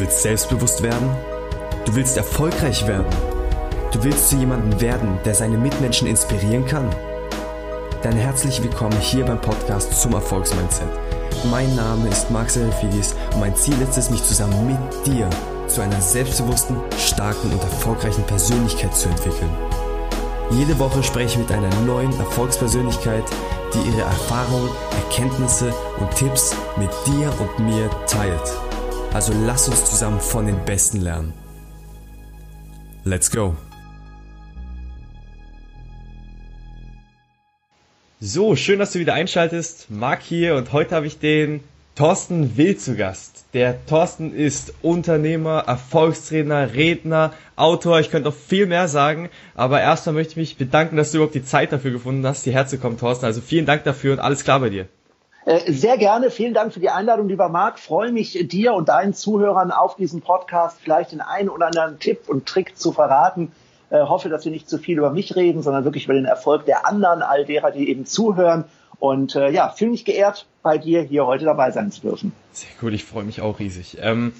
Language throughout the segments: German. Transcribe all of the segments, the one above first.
willst selbstbewusst werden? Du willst erfolgreich werden? Du willst zu jemandem werden, der seine Mitmenschen inspirieren kann? Dann herzlich willkommen hier beim Podcast zum Erfolgsmindset. Mein Name ist Max Elfidis und mein Ziel ist es, mich zusammen mit dir zu einer selbstbewussten, starken und erfolgreichen Persönlichkeit zu entwickeln. Jede Woche spreche ich mit einer neuen Erfolgspersönlichkeit, die ihre Erfahrungen, Erkenntnisse und Tipps mit dir und mir teilt. Also lass uns zusammen von den Besten lernen. Let's go! So, schön, dass du wieder einschaltest. Marc hier und heute habe ich den Thorsten Will zu Gast. Der Thorsten ist Unternehmer, Erfolgstrainer, Redner, Autor. Ich könnte noch viel mehr sagen, aber erstmal möchte ich mich bedanken, dass du überhaupt die Zeit dafür gefunden hast, hierher zu kommen, Thorsten. Also vielen Dank dafür und alles klar bei dir. Äh, sehr gerne. Vielen Dank für die Einladung, lieber Marc. Freue mich, dir und deinen Zuhörern auf diesem Podcast vielleicht den einen oder anderen Tipp und Trick zu verraten. Äh, hoffe, dass wir nicht zu viel über mich reden, sondern wirklich über den Erfolg der anderen, all derer, die eben zuhören. Und äh, ja, fühle mich geehrt, bei dir hier heute dabei sein zu dürfen. Sehr cool, ich freue mich auch riesig. Ähm,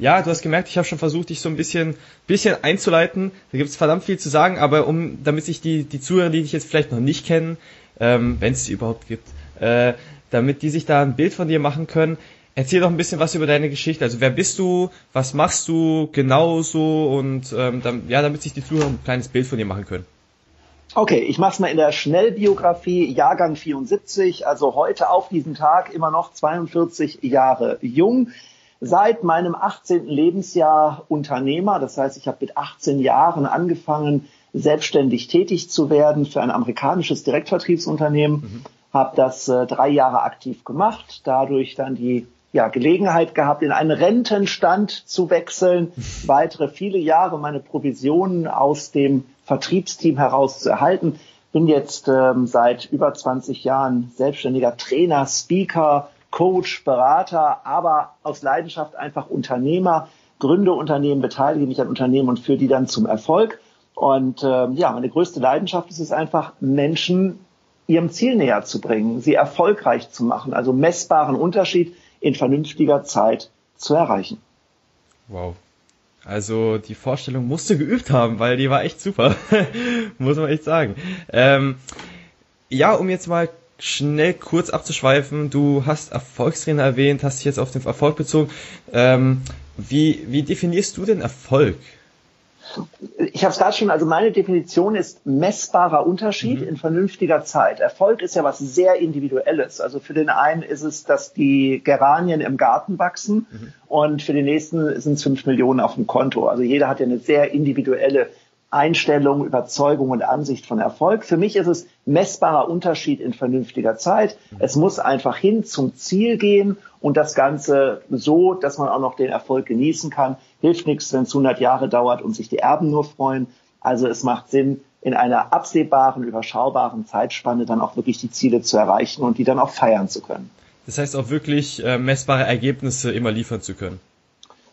ja, du hast gemerkt, ich habe schon versucht, dich so ein bisschen, bisschen einzuleiten. Da gibt es verdammt viel zu sagen, aber um, damit sich die, die Zuhörer, die dich jetzt vielleicht noch nicht kennen, ähm, wenn es sie überhaupt gibt, äh, damit die sich da ein Bild von dir machen können. Erzähl doch ein bisschen was über deine Geschichte. Also wer bist du, was machst du genau so und ähm, dann, ja, damit sich die Zuhörer ein kleines Bild von dir machen können. Okay, ich mache es mal in der Schnellbiografie, Jahrgang 74, also heute auf diesen Tag immer noch 42 Jahre jung. Seit meinem 18. Lebensjahr Unternehmer, das heißt, ich habe mit 18 Jahren angefangen, selbstständig tätig zu werden für ein amerikanisches Direktvertriebsunternehmen. Mhm habe das äh, drei Jahre aktiv gemacht, dadurch dann die ja, Gelegenheit gehabt, in einen Rentenstand zu wechseln, weitere viele Jahre meine Provisionen aus dem Vertriebsteam heraus zu erhalten. Bin jetzt ähm, seit über 20 Jahren selbstständiger Trainer, Speaker, Coach, Berater, aber aus Leidenschaft einfach Unternehmer, gründe Unternehmen, beteilige mich an Unternehmen und führe die dann zum Erfolg. Und ähm, ja, meine größte Leidenschaft ist es einfach, Menschen ihrem Ziel näher zu bringen, sie erfolgreich zu machen, also messbaren Unterschied in vernünftiger Zeit zu erreichen. Wow. Also die Vorstellung musste geübt haben, weil die war echt super, muss man echt sagen. Ähm, ja, um jetzt mal schnell kurz abzuschweifen, du hast Erfolgstrainer erwähnt, hast dich jetzt auf den Erfolg bezogen. Ähm, wie, wie definierst du denn Erfolg? Ich habe es gerade schon, also meine Definition ist messbarer Unterschied mhm. in vernünftiger Zeit. Erfolg ist ja was sehr Individuelles. Also für den einen ist es, dass die Geranien im Garten wachsen mhm. und für den nächsten sind es fünf Millionen auf dem Konto. Also jeder hat ja eine sehr individuelle Einstellung, Überzeugung und Ansicht von Erfolg. Für mich ist es messbarer Unterschied in vernünftiger Zeit. Es muss einfach hin zum Ziel gehen und das Ganze so, dass man auch noch den Erfolg genießen kann. Hilft nichts, wenn es 100 Jahre dauert und sich die Erben nur freuen. Also es macht Sinn, in einer absehbaren, überschaubaren Zeitspanne dann auch wirklich die Ziele zu erreichen und die dann auch feiern zu können. Das heißt auch wirklich äh, messbare Ergebnisse immer liefern zu können.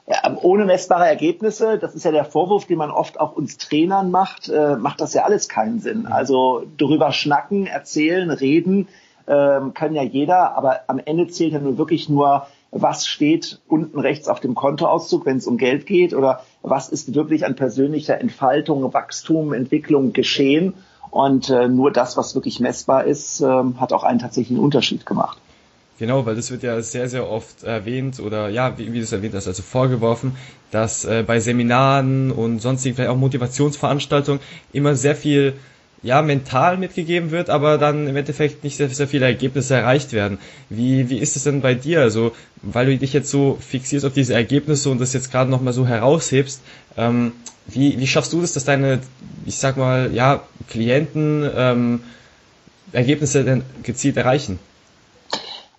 Ähm, ohne messbare Ergebnisse, das ist ja der Vorwurf, den man oft auch uns Trainern macht, äh, macht das ja alles keinen Sinn. Mhm. Also darüber schnacken, erzählen, reden ähm, kann ja jeder, aber am Ende zählt ja nur wirklich nur, was steht unten rechts auf dem Kontoauszug, wenn es um Geld geht oder was ist wirklich an persönlicher Entfaltung, Wachstum, Entwicklung geschehen. Und äh, nur das, was wirklich messbar ist, äh, hat auch einen tatsächlichen Unterschied gemacht. Genau, weil das wird ja sehr, sehr oft erwähnt oder ja, wie, wie du es erwähnt hast, also vorgeworfen, dass äh, bei Seminaren und sonstigen vielleicht auch Motivationsveranstaltungen immer sehr viel ja, mental mitgegeben wird, aber dann im Endeffekt nicht sehr, sehr viele Ergebnisse erreicht werden. Wie, wie ist es denn bei dir? Also, weil du dich jetzt so fixierst auf diese Ergebnisse und das jetzt gerade nochmal so heraushebst, ähm, wie, wie schaffst du das, dass deine, ich sag mal, ja, Klienten ähm, Ergebnisse denn gezielt erreichen?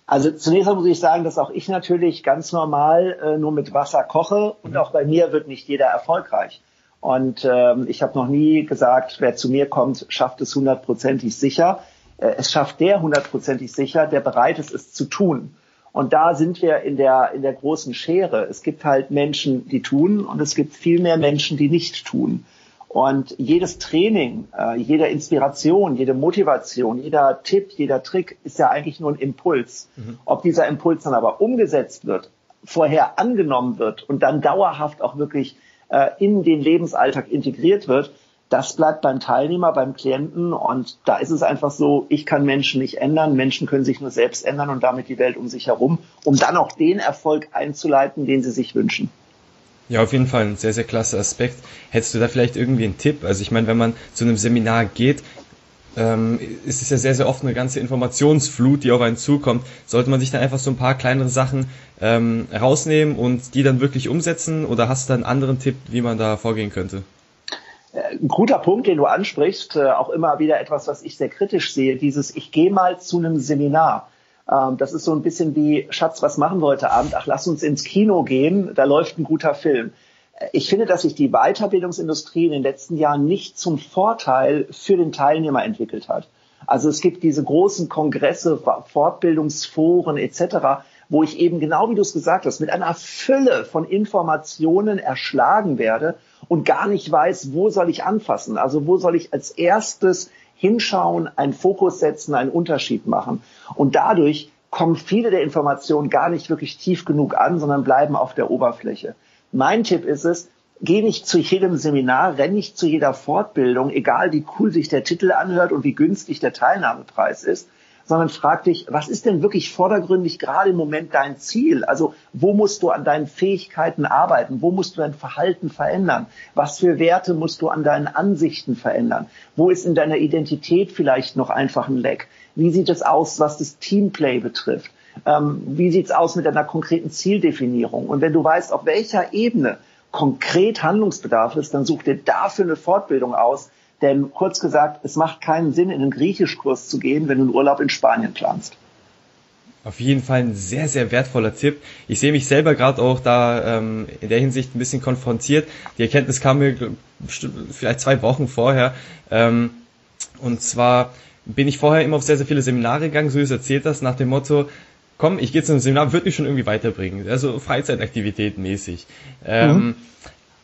Also zunächst mal muss ich sagen, dass auch ich natürlich ganz normal äh, nur mit Wasser koche und mhm. auch bei mir wird nicht jeder erfolgreich. Und ähm, ich habe noch nie gesagt, wer zu mir kommt, schafft es hundertprozentig sicher. Äh, es schafft der hundertprozentig sicher, der bereit ist, es zu tun. Und da sind wir in der, in der großen Schere. Es gibt halt Menschen, die tun und es gibt viel mehr Menschen, die nicht tun. Und jedes Training, äh, jede Inspiration, jede Motivation, jeder Tipp, jeder Trick ist ja eigentlich nur ein Impuls. Mhm. Ob dieser Impuls dann aber umgesetzt wird, vorher angenommen wird und dann dauerhaft auch wirklich äh, in den Lebensalltag integriert wird, das bleibt beim Teilnehmer, beim Klienten und da ist es einfach so, ich kann Menschen nicht ändern, Menschen können sich nur selbst ändern und damit die Welt um sich herum, um dann auch den Erfolg einzuleiten, den sie sich wünschen. Ja, auf jeden Fall ein sehr, sehr klasse Aspekt. Hättest du da vielleicht irgendwie einen Tipp? Also ich meine, wenn man zu einem Seminar geht, ähm, ist es ja sehr, sehr oft eine ganze Informationsflut, die auf einen zukommt. Sollte man sich dann einfach so ein paar kleinere Sachen ähm, rausnehmen und die dann wirklich umsetzen oder hast du da einen anderen Tipp, wie man da vorgehen könnte? Ein guter Punkt, den du ansprichst, äh, auch immer wieder etwas, was ich sehr kritisch sehe, dieses ich gehe mal zu einem Seminar. Ähm, das ist so ein bisschen wie, Schatz, was machen wir heute Abend? Ach, lass uns ins Kino gehen, da läuft ein guter Film. Ich finde, dass sich die Weiterbildungsindustrie in den letzten Jahren nicht zum Vorteil für den Teilnehmer entwickelt hat. Also es gibt diese großen Kongresse, Fortbildungsforen etc., wo ich eben genau wie du es gesagt hast, mit einer Fülle von Informationen erschlagen werde und gar nicht weiß, wo soll ich anfassen? Also wo soll ich als erstes hinschauen, einen Fokus setzen, einen Unterschied machen? Und dadurch kommen viele der Informationen gar nicht wirklich tief genug an, sondern bleiben auf der Oberfläche. Mein Tipp ist es, geh nicht zu jedem Seminar, renn nicht zu jeder Fortbildung, egal wie cool sich der Titel anhört und wie günstig der Teilnahmepreis ist, sondern frag dich, was ist denn wirklich vordergründig gerade im Moment dein Ziel? Also wo musst du an deinen Fähigkeiten arbeiten? Wo musst du dein Verhalten verändern? Was für Werte musst du an deinen Ansichten verändern? Wo ist in deiner Identität vielleicht noch einfach ein Leck? Wie sieht es aus, was das Teamplay betrifft? Ähm, wie sieht's aus mit einer konkreten Zieldefinierung? Und wenn du weißt, auf welcher Ebene konkret Handlungsbedarf ist, dann such dir dafür eine Fortbildung aus, denn kurz gesagt, es macht keinen Sinn, in einen Griechischkurs zu gehen, wenn du einen Urlaub in Spanien planst. Auf jeden Fall ein sehr, sehr wertvoller Tipp. Ich sehe mich selber gerade auch da ähm, in der Hinsicht ein bisschen konfrontiert. Die Erkenntnis kam mir vielleicht zwei Wochen vorher. Ähm, und zwar bin ich vorher immer auf sehr, sehr viele Seminare gegangen, so wie es erzählt hast, nach dem Motto, komm, ich gehe zu einem Seminar, wird mich schon irgendwie weiterbringen. Also Freizeitaktivität mäßig. Ähm, mhm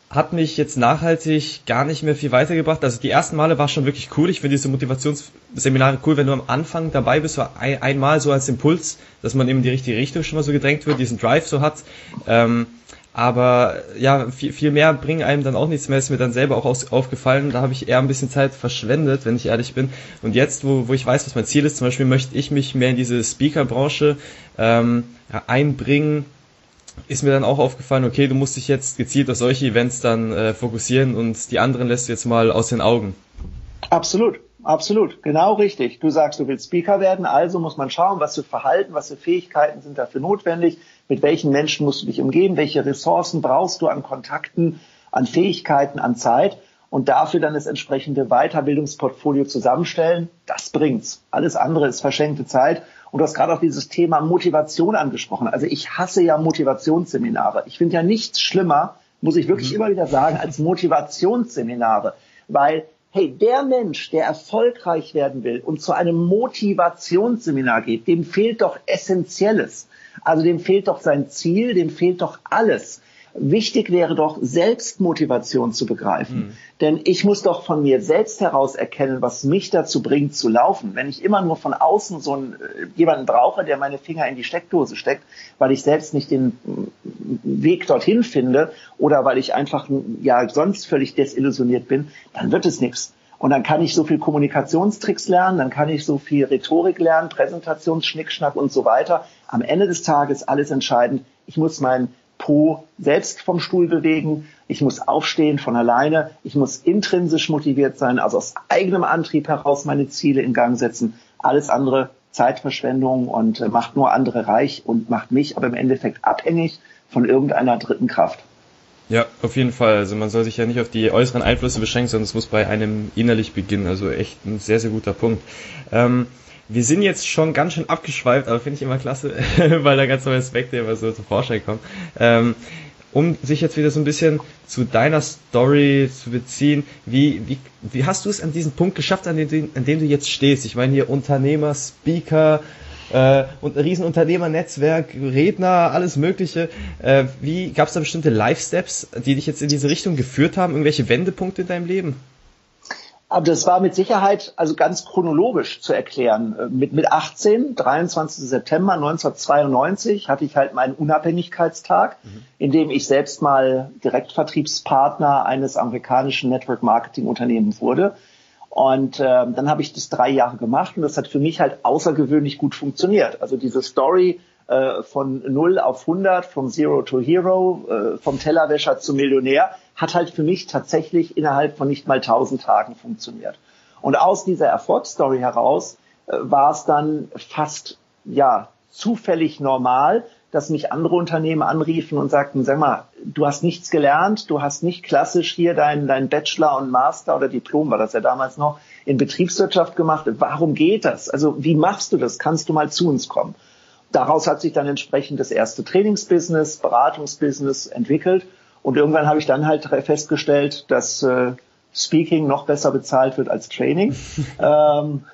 hat mich jetzt nachhaltig gar nicht mehr viel weitergebracht. Also die ersten Male war schon wirklich cool. Ich finde diese Motivationsseminare cool, wenn du am Anfang dabei bist, so ein, einmal so als Impuls, dass man eben die richtige Richtung schon mal so gedrängt wird, diesen Drive so hat. Ähm, aber ja, viel, viel mehr bringen einem dann auch nichts mehr, ist mir dann selber auch aus, aufgefallen. Da habe ich eher ein bisschen Zeit verschwendet, wenn ich ehrlich bin. Und jetzt, wo, wo ich weiß, was mein Ziel ist, zum Beispiel möchte ich mich mehr in diese Speaker-Branche ähm, einbringen, ist mir dann auch aufgefallen, okay, du musst dich jetzt gezielt auf solche Events dann äh, fokussieren und die anderen lässt du jetzt mal aus den Augen. Absolut, absolut, genau richtig. Du sagst, du willst Speaker werden, also muss man schauen, was für Verhalten, was für Fähigkeiten sind dafür notwendig, mit welchen Menschen musst du dich umgeben, welche Ressourcen brauchst du an Kontakten, an Fähigkeiten, an Zeit und dafür dann das entsprechende Weiterbildungsportfolio zusammenstellen. Das bringt's. Alles andere ist verschenkte Zeit und du hast gerade auch dieses Thema Motivation angesprochen. Also ich hasse ja Motivationsseminare. Ich finde ja nichts schlimmer, muss ich wirklich mhm. immer wieder sagen, als Motivationsseminare. Weil, hey, der Mensch, der erfolgreich werden will und zu einem Motivationsseminar geht, dem fehlt doch Essentielles. Also dem fehlt doch sein Ziel, dem fehlt doch alles. Wichtig wäre doch, Selbstmotivation zu begreifen. Mhm. Denn ich muss doch von mir selbst heraus erkennen, was mich dazu bringt zu laufen. Wenn ich immer nur von außen so einen, äh, jemanden brauche, der meine Finger in die Steckdose steckt, weil ich selbst nicht den mm, Weg dorthin finde oder weil ich einfach ja sonst völlig desillusioniert bin, dann wird es nichts. Und dann kann ich so viel Kommunikationstricks lernen, dann kann ich so viel Rhetorik lernen, Präsentationsschnickschnack und so weiter. Am Ende des Tages alles entscheidend. Ich muss mein Po selbst vom Stuhl bewegen. Ich muss aufstehen von alleine. Ich muss intrinsisch motiviert sein, also aus eigenem Antrieb heraus meine Ziele in Gang setzen. Alles andere Zeitverschwendung und äh, macht nur andere reich und macht mich aber im Endeffekt abhängig von irgendeiner dritten Kraft. Ja, auf jeden Fall. Also man soll sich ja nicht auf die äußeren Einflüsse beschränken, sondern es muss bei einem innerlich beginnen. Also echt ein sehr, sehr guter Punkt. Ähm, wir sind jetzt schon ganz schön abgeschweift, aber finde ich immer klasse, weil da ganz neue Aspekte immer so zum Vorschein kommen. Ähm, um sich jetzt wieder so ein bisschen zu deiner Story zu beziehen, wie, wie, wie hast du es an diesen Punkt geschafft, an dem, an dem du jetzt stehst? Ich meine hier Unternehmer, Speaker, äh, und ein Riesenunternehmernetzwerk, Redner, alles Mögliche. Äh, wie gab es da bestimmte Life-Steps, die dich jetzt in diese Richtung geführt haben? Irgendwelche Wendepunkte in deinem Leben? Aber das war mit Sicherheit also ganz chronologisch zu erklären. Mit, mit 18, 23. September 1992, hatte ich halt meinen Unabhängigkeitstag, mhm. in dem ich selbst mal Direktvertriebspartner eines amerikanischen Network Marketing Unternehmens wurde. Und äh, dann habe ich das drei Jahre gemacht und das hat für mich halt außergewöhnlich gut funktioniert. Also diese Story äh, von 0 auf 100, from Zero to Hero, äh, vom Tellerwäscher zum Millionär, hat halt für mich tatsächlich innerhalb von nicht mal 1000 Tagen funktioniert. Und aus dieser Erfolgsstory heraus äh, war es dann fast, ja, zufällig normal, dass mich andere Unternehmen anriefen und sagten, sag mal, du hast nichts gelernt, du hast nicht klassisch hier dein, dein Bachelor und Master oder Diplom, war das ja damals noch, in Betriebswirtschaft gemacht. Warum geht das? Also wie machst du das? Kannst du mal zu uns kommen? Daraus hat sich dann entsprechend das erste Trainingsbusiness, Beratungsbusiness entwickelt. Und irgendwann habe ich dann halt festgestellt, dass äh, Speaking noch besser bezahlt wird als Training. ähm,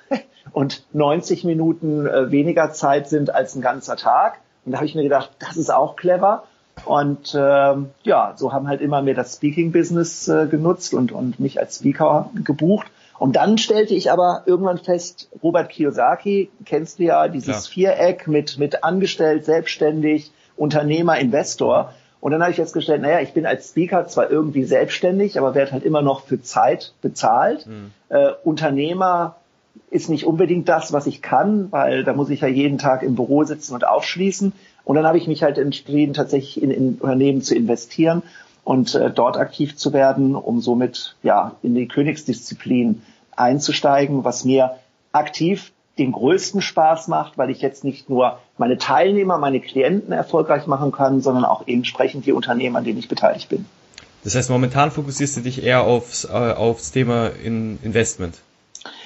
und 90 Minuten äh, weniger Zeit sind als ein ganzer Tag. Und da habe ich mir gedacht, das ist auch clever. Und ähm, ja, so haben halt immer mehr das Speaking-Business äh, genutzt und, und mich als Speaker gebucht. Und dann stellte ich aber irgendwann fest, Robert Kiyosaki, kennst du ja, dieses Klar. Viereck mit, mit angestellt, selbstständig, Unternehmer, Investor. Und dann habe ich festgestellt, naja, ich bin als Speaker zwar irgendwie selbstständig, aber werde halt immer noch für Zeit bezahlt. Mhm. Äh, Unternehmer ist nicht unbedingt das, was ich kann, weil da muss ich ja jeden Tag im Büro sitzen und aufschließen. Und dann habe ich mich halt entschieden, tatsächlich in, in Unternehmen zu investieren und äh, dort aktiv zu werden, um somit ja in die Königsdisziplin einzusteigen, was mir aktiv den größten Spaß macht, weil ich jetzt nicht nur meine Teilnehmer, meine Klienten erfolgreich machen kann, sondern auch entsprechend die Unternehmen, an denen ich beteiligt bin. Das heißt, momentan fokussierst du dich eher aufs, äh, aufs Thema in Investment.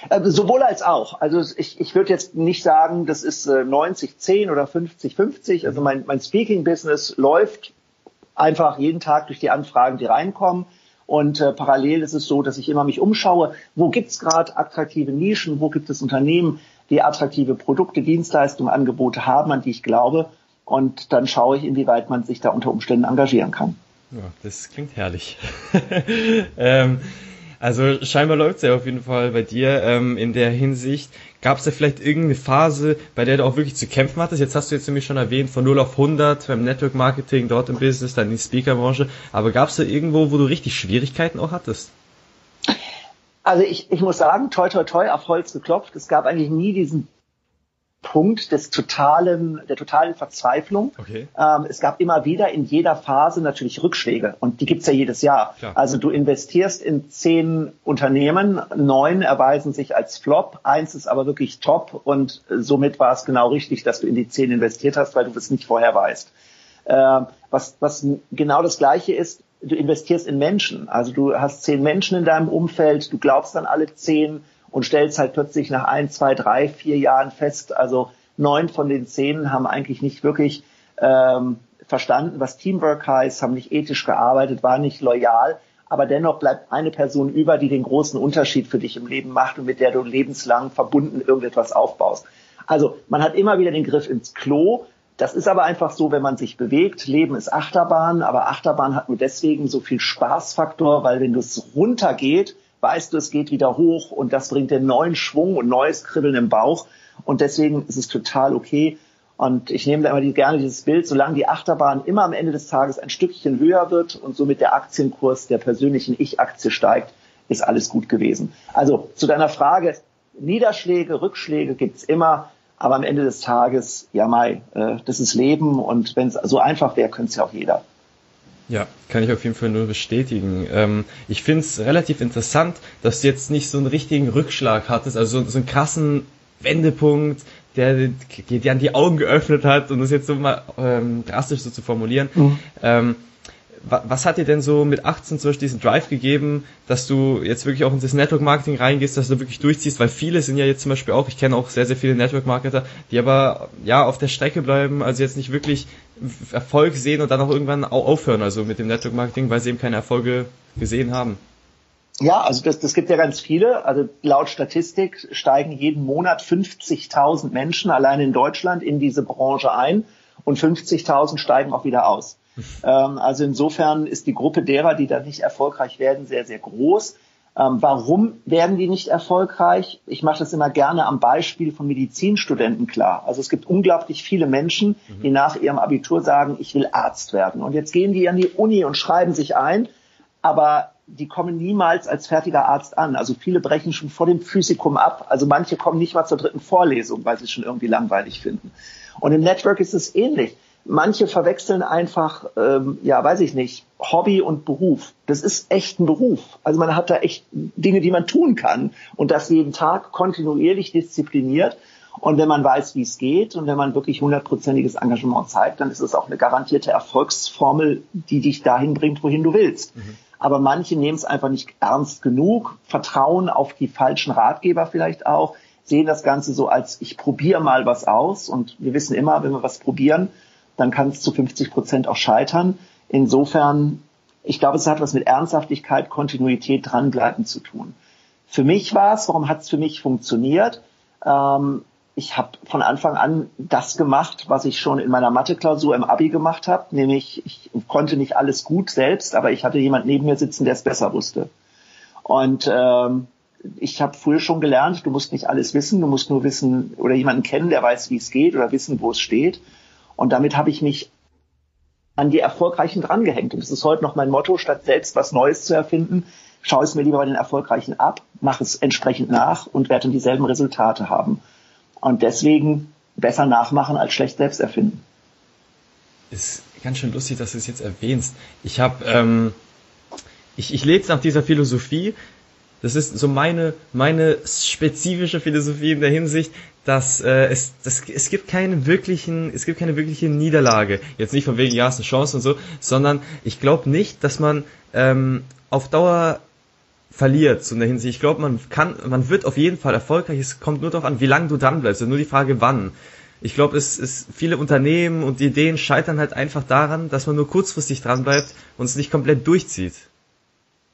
Äh, sowohl als auch. Also ich, ich würde jetzt nicht sagen, das ist äh, 90-10 oder 50-50. Also mein, mein Speaking-Business läuft einfach jeden Tag durch die Anfragen, die reinkommen. Und äh, parallel ist es so, dass ich immer mich umschaue, wo gibt's gerade attraktive Nischen, wo gibt es Unternehmen, die attraktive Produkte, Dienstleistungen, Angebote haben, an die ich glaube. Und dann schaue ich, inwieweit man sich da unter Umständen engagieren kann. Ja, das klingt herrlich. ähm, also scheinbar läuft's ja auf jeden Fall bei dir ähm, in der Hinsicht. Gab es da vielleicht irgendeine Phase, bei der du auch wirklich zu kämpfen hattest? Jetzt hast du jetzt nämlich schon erwähnt, von 0 auf 100 beim Network Marketing, dort im Business, dann in die Speakerbranche. Aber gab es da irgendwo, wo du richtig Schwierigkeiten auch hattest? Also ich, ich muss sagen, toi toi toi auf Holz geklopft. Es gab eigentlich nie diesen Punkt des totalen, der totalen Verzweiflung. Okay. Ähm, es gab immer wieder in jeder Phase natürlich Rückschläge und die gibt's ja jedes Jahr. Klar. Also du investierst in zehn Unternehmen, neun erweisen sich als Flop, eins ist aber wirklich top und somit war es genau richtig, dass du in die zehn investiert hast, weil du das nicht vorher weißt. Ähm, was, was genau das Gleiche ist, du investierst in Menschen. Also du hast zehn Menschen in deinem Umfeld, du glaubst an alle zehn, und stellst halt plötzlich nach ein, zwei, drei, vier Jahren fest, also neun von den zehn haben eigentlich nicht wirklich ähm, verstanden, was Teamwork heißt, haben nicht ethisch gearbeitet, waren nicht loyal, aber dennoch bleibt eine Person über, die den großen Unterschied für dich im Leben macht und mit der du lebenslang verbunden irgendetwas aufbaust. Also man hat immer wieder den Griff ins Klo. Das ist aber einfach so, wenn man sich bewegt. Leben ist Achterbahn, aber Achterbahn hat nur deswegen so viel Spaßfaktor, weil wenn es runtergeht, weißt du, es geht wieder hoch und das bringt den neuen Schwung und neues Kribbeln im Bauch. Und deswegen ist es total okay. Und ich nehme da immer die, gerne dieses Bild, solange die Achterbahn immer am Ende des Tages ein Stückchen höher wird und somit der Aktienkurs der persönlichen Ich-Aktie steigt, ist alles gut gewesen. Also zu deiner Frage, Niederschläge, Rückschläge gibt's immer, aber am Ende des Tages, ja Mai, äh, das ist Leben und wenn es so einfach wäre, könnte es ja auch jeder. Ja, kann ich auf jeden Fall nur bestätigen. Ähm, ich finde es relativ interessant, dass du jetzt nicht so einen richtigen Rückschlag hattest, also so, so einen krassen Wendepunkt, der dir dann die Augen geöffnet hat, um das jetzt so mal ähm, drastisch so zu formulieren. Mhm. Ähm, was hat dir denn so mit 18 zum Beispiel diesen Drive gegeben, dass du jetzt wirklich auch in das Network Marketing reingehst, dass du wirklich durchziehst, weil viele sind ja jetzt zum Beispiel auch, ich kenne auch sehr, sehr viele Network Marketer, die aber ja auf der Strecke bleiben, also jetzt nicht wirklich Erfolg sehen und dann auch irgendwann auch aufhören, also mit dem Network Marketing, weil sie eben keine Erfolge gesehen haben. Ja, also das, das gibt ja ganz viele. Also laut Statistik steigen jeden Monat 50.000 Menschen allein in Deutschland in diese Branche ein und 50.000 steigen auch wieder aus. Ähm, also insofern ist die Gruppe derer, die da nicht erfolgreich werden, sehr, sehr groß. Ähm, warum werden die nicht erfolgreich? Ich mache das immer gerne am Beispiel von Medizinstudenten klar. Also es gibt unglaublich viele Menschen, mhm. die nach ihrem Abitur sagen, ich will Arzt werden. Und jetzt gehen die an die Uni und schreiben sich ein, aber die kommen niemals als fertiger Arzt an. Also viele brechen schon vor dem Physikum ab. Also manche kommen nicht mal zur dritten Vorlesung, weil sie es schon irgendwie langweilig finden. Und im Network ist es ähnlich. Manche verwechseln einfach, ähm, ja, weiß ich nicht, Hobby und Beruf. Das ist echt ein Beruf. Also man hat da echt Dinge, die man tun kann und das jeden Tag kontinuierlich diszipliniert. Und wenn man weiß, wie es geht und wenn man wirklich hundertprozentiges Engagement zeigt, dann ist es auch eine garantierte Erfolgsformel, die dich dahin bringt, wohin du willst. Mhm. Aber manche nehmen es einfach nicht ernst genug, vertrauen auf die falschen Ratgeber vielleicht auch, sehen das Ganze so als ich probiere mal was aus. Und wir wissen immer, wenn wir was probieren, dann kann es zu 50 Prozent auch scheitern. Insofern, ich glaube, es hat was mit Ernsthaftigkeit, Kontinuität, dranbleiben zu tun. Für mich war es, warum hat es für mich funktioniert? Ähm, ich habe von Anfang an das gemacht, was ich schon in meiner Mathe-Klausur im Abi gemacht habe, nämlich ich konnte nicht alles gut selbst, aber ich hatte jemand neben mir sitzen, der es besser wusste. Und ähm, ich habe früher schon gelernt, du musst nicht alles wissen, du musst nur wissen oder jemanden kennen, der weiß, wie es geht oder wissen, wo es steht. Und damit habe ich mich an die Erfolgreichen drangehängt. Und das ist heute noch mein Motto, statt selbst was Neues zu erfinden, schaue es mir lieber bei den Erfolgreichen ab, mache es entsprechend nach und werde dann dieselben Resultate haben. Und deswegen besser nachmachen als schlecht selbst erfinden. Ist ganz schön lustig, dass du es jetzt erwähnst. Ich habe, ähm, ich, ich lebe nach dieser Philosophie, das ist so meine, meine spezifische Philosophie in der Hinsicht, dass äh, es, das, es gibt keine wirklichen, es gibt keine wirkliche Niederlage. Jetzt nicht von wegen, ja, es ist eine Chance und so, sondern ich glaube nicht, dass man ähm, auf Dauer verliert, so in der Hinsicht. Ich glaube, man kann, man wird auf jeden Fall erfolgreich. Es kommt nur darauf an, wie lange du dran bleibst. Nur die Frage, wann. Ich glaube, es ist viele Unternehmen und Ideen scheitern halt einfach daran, dass man nur kurzfristig dran bleibt und es nicht komplett durchzieht.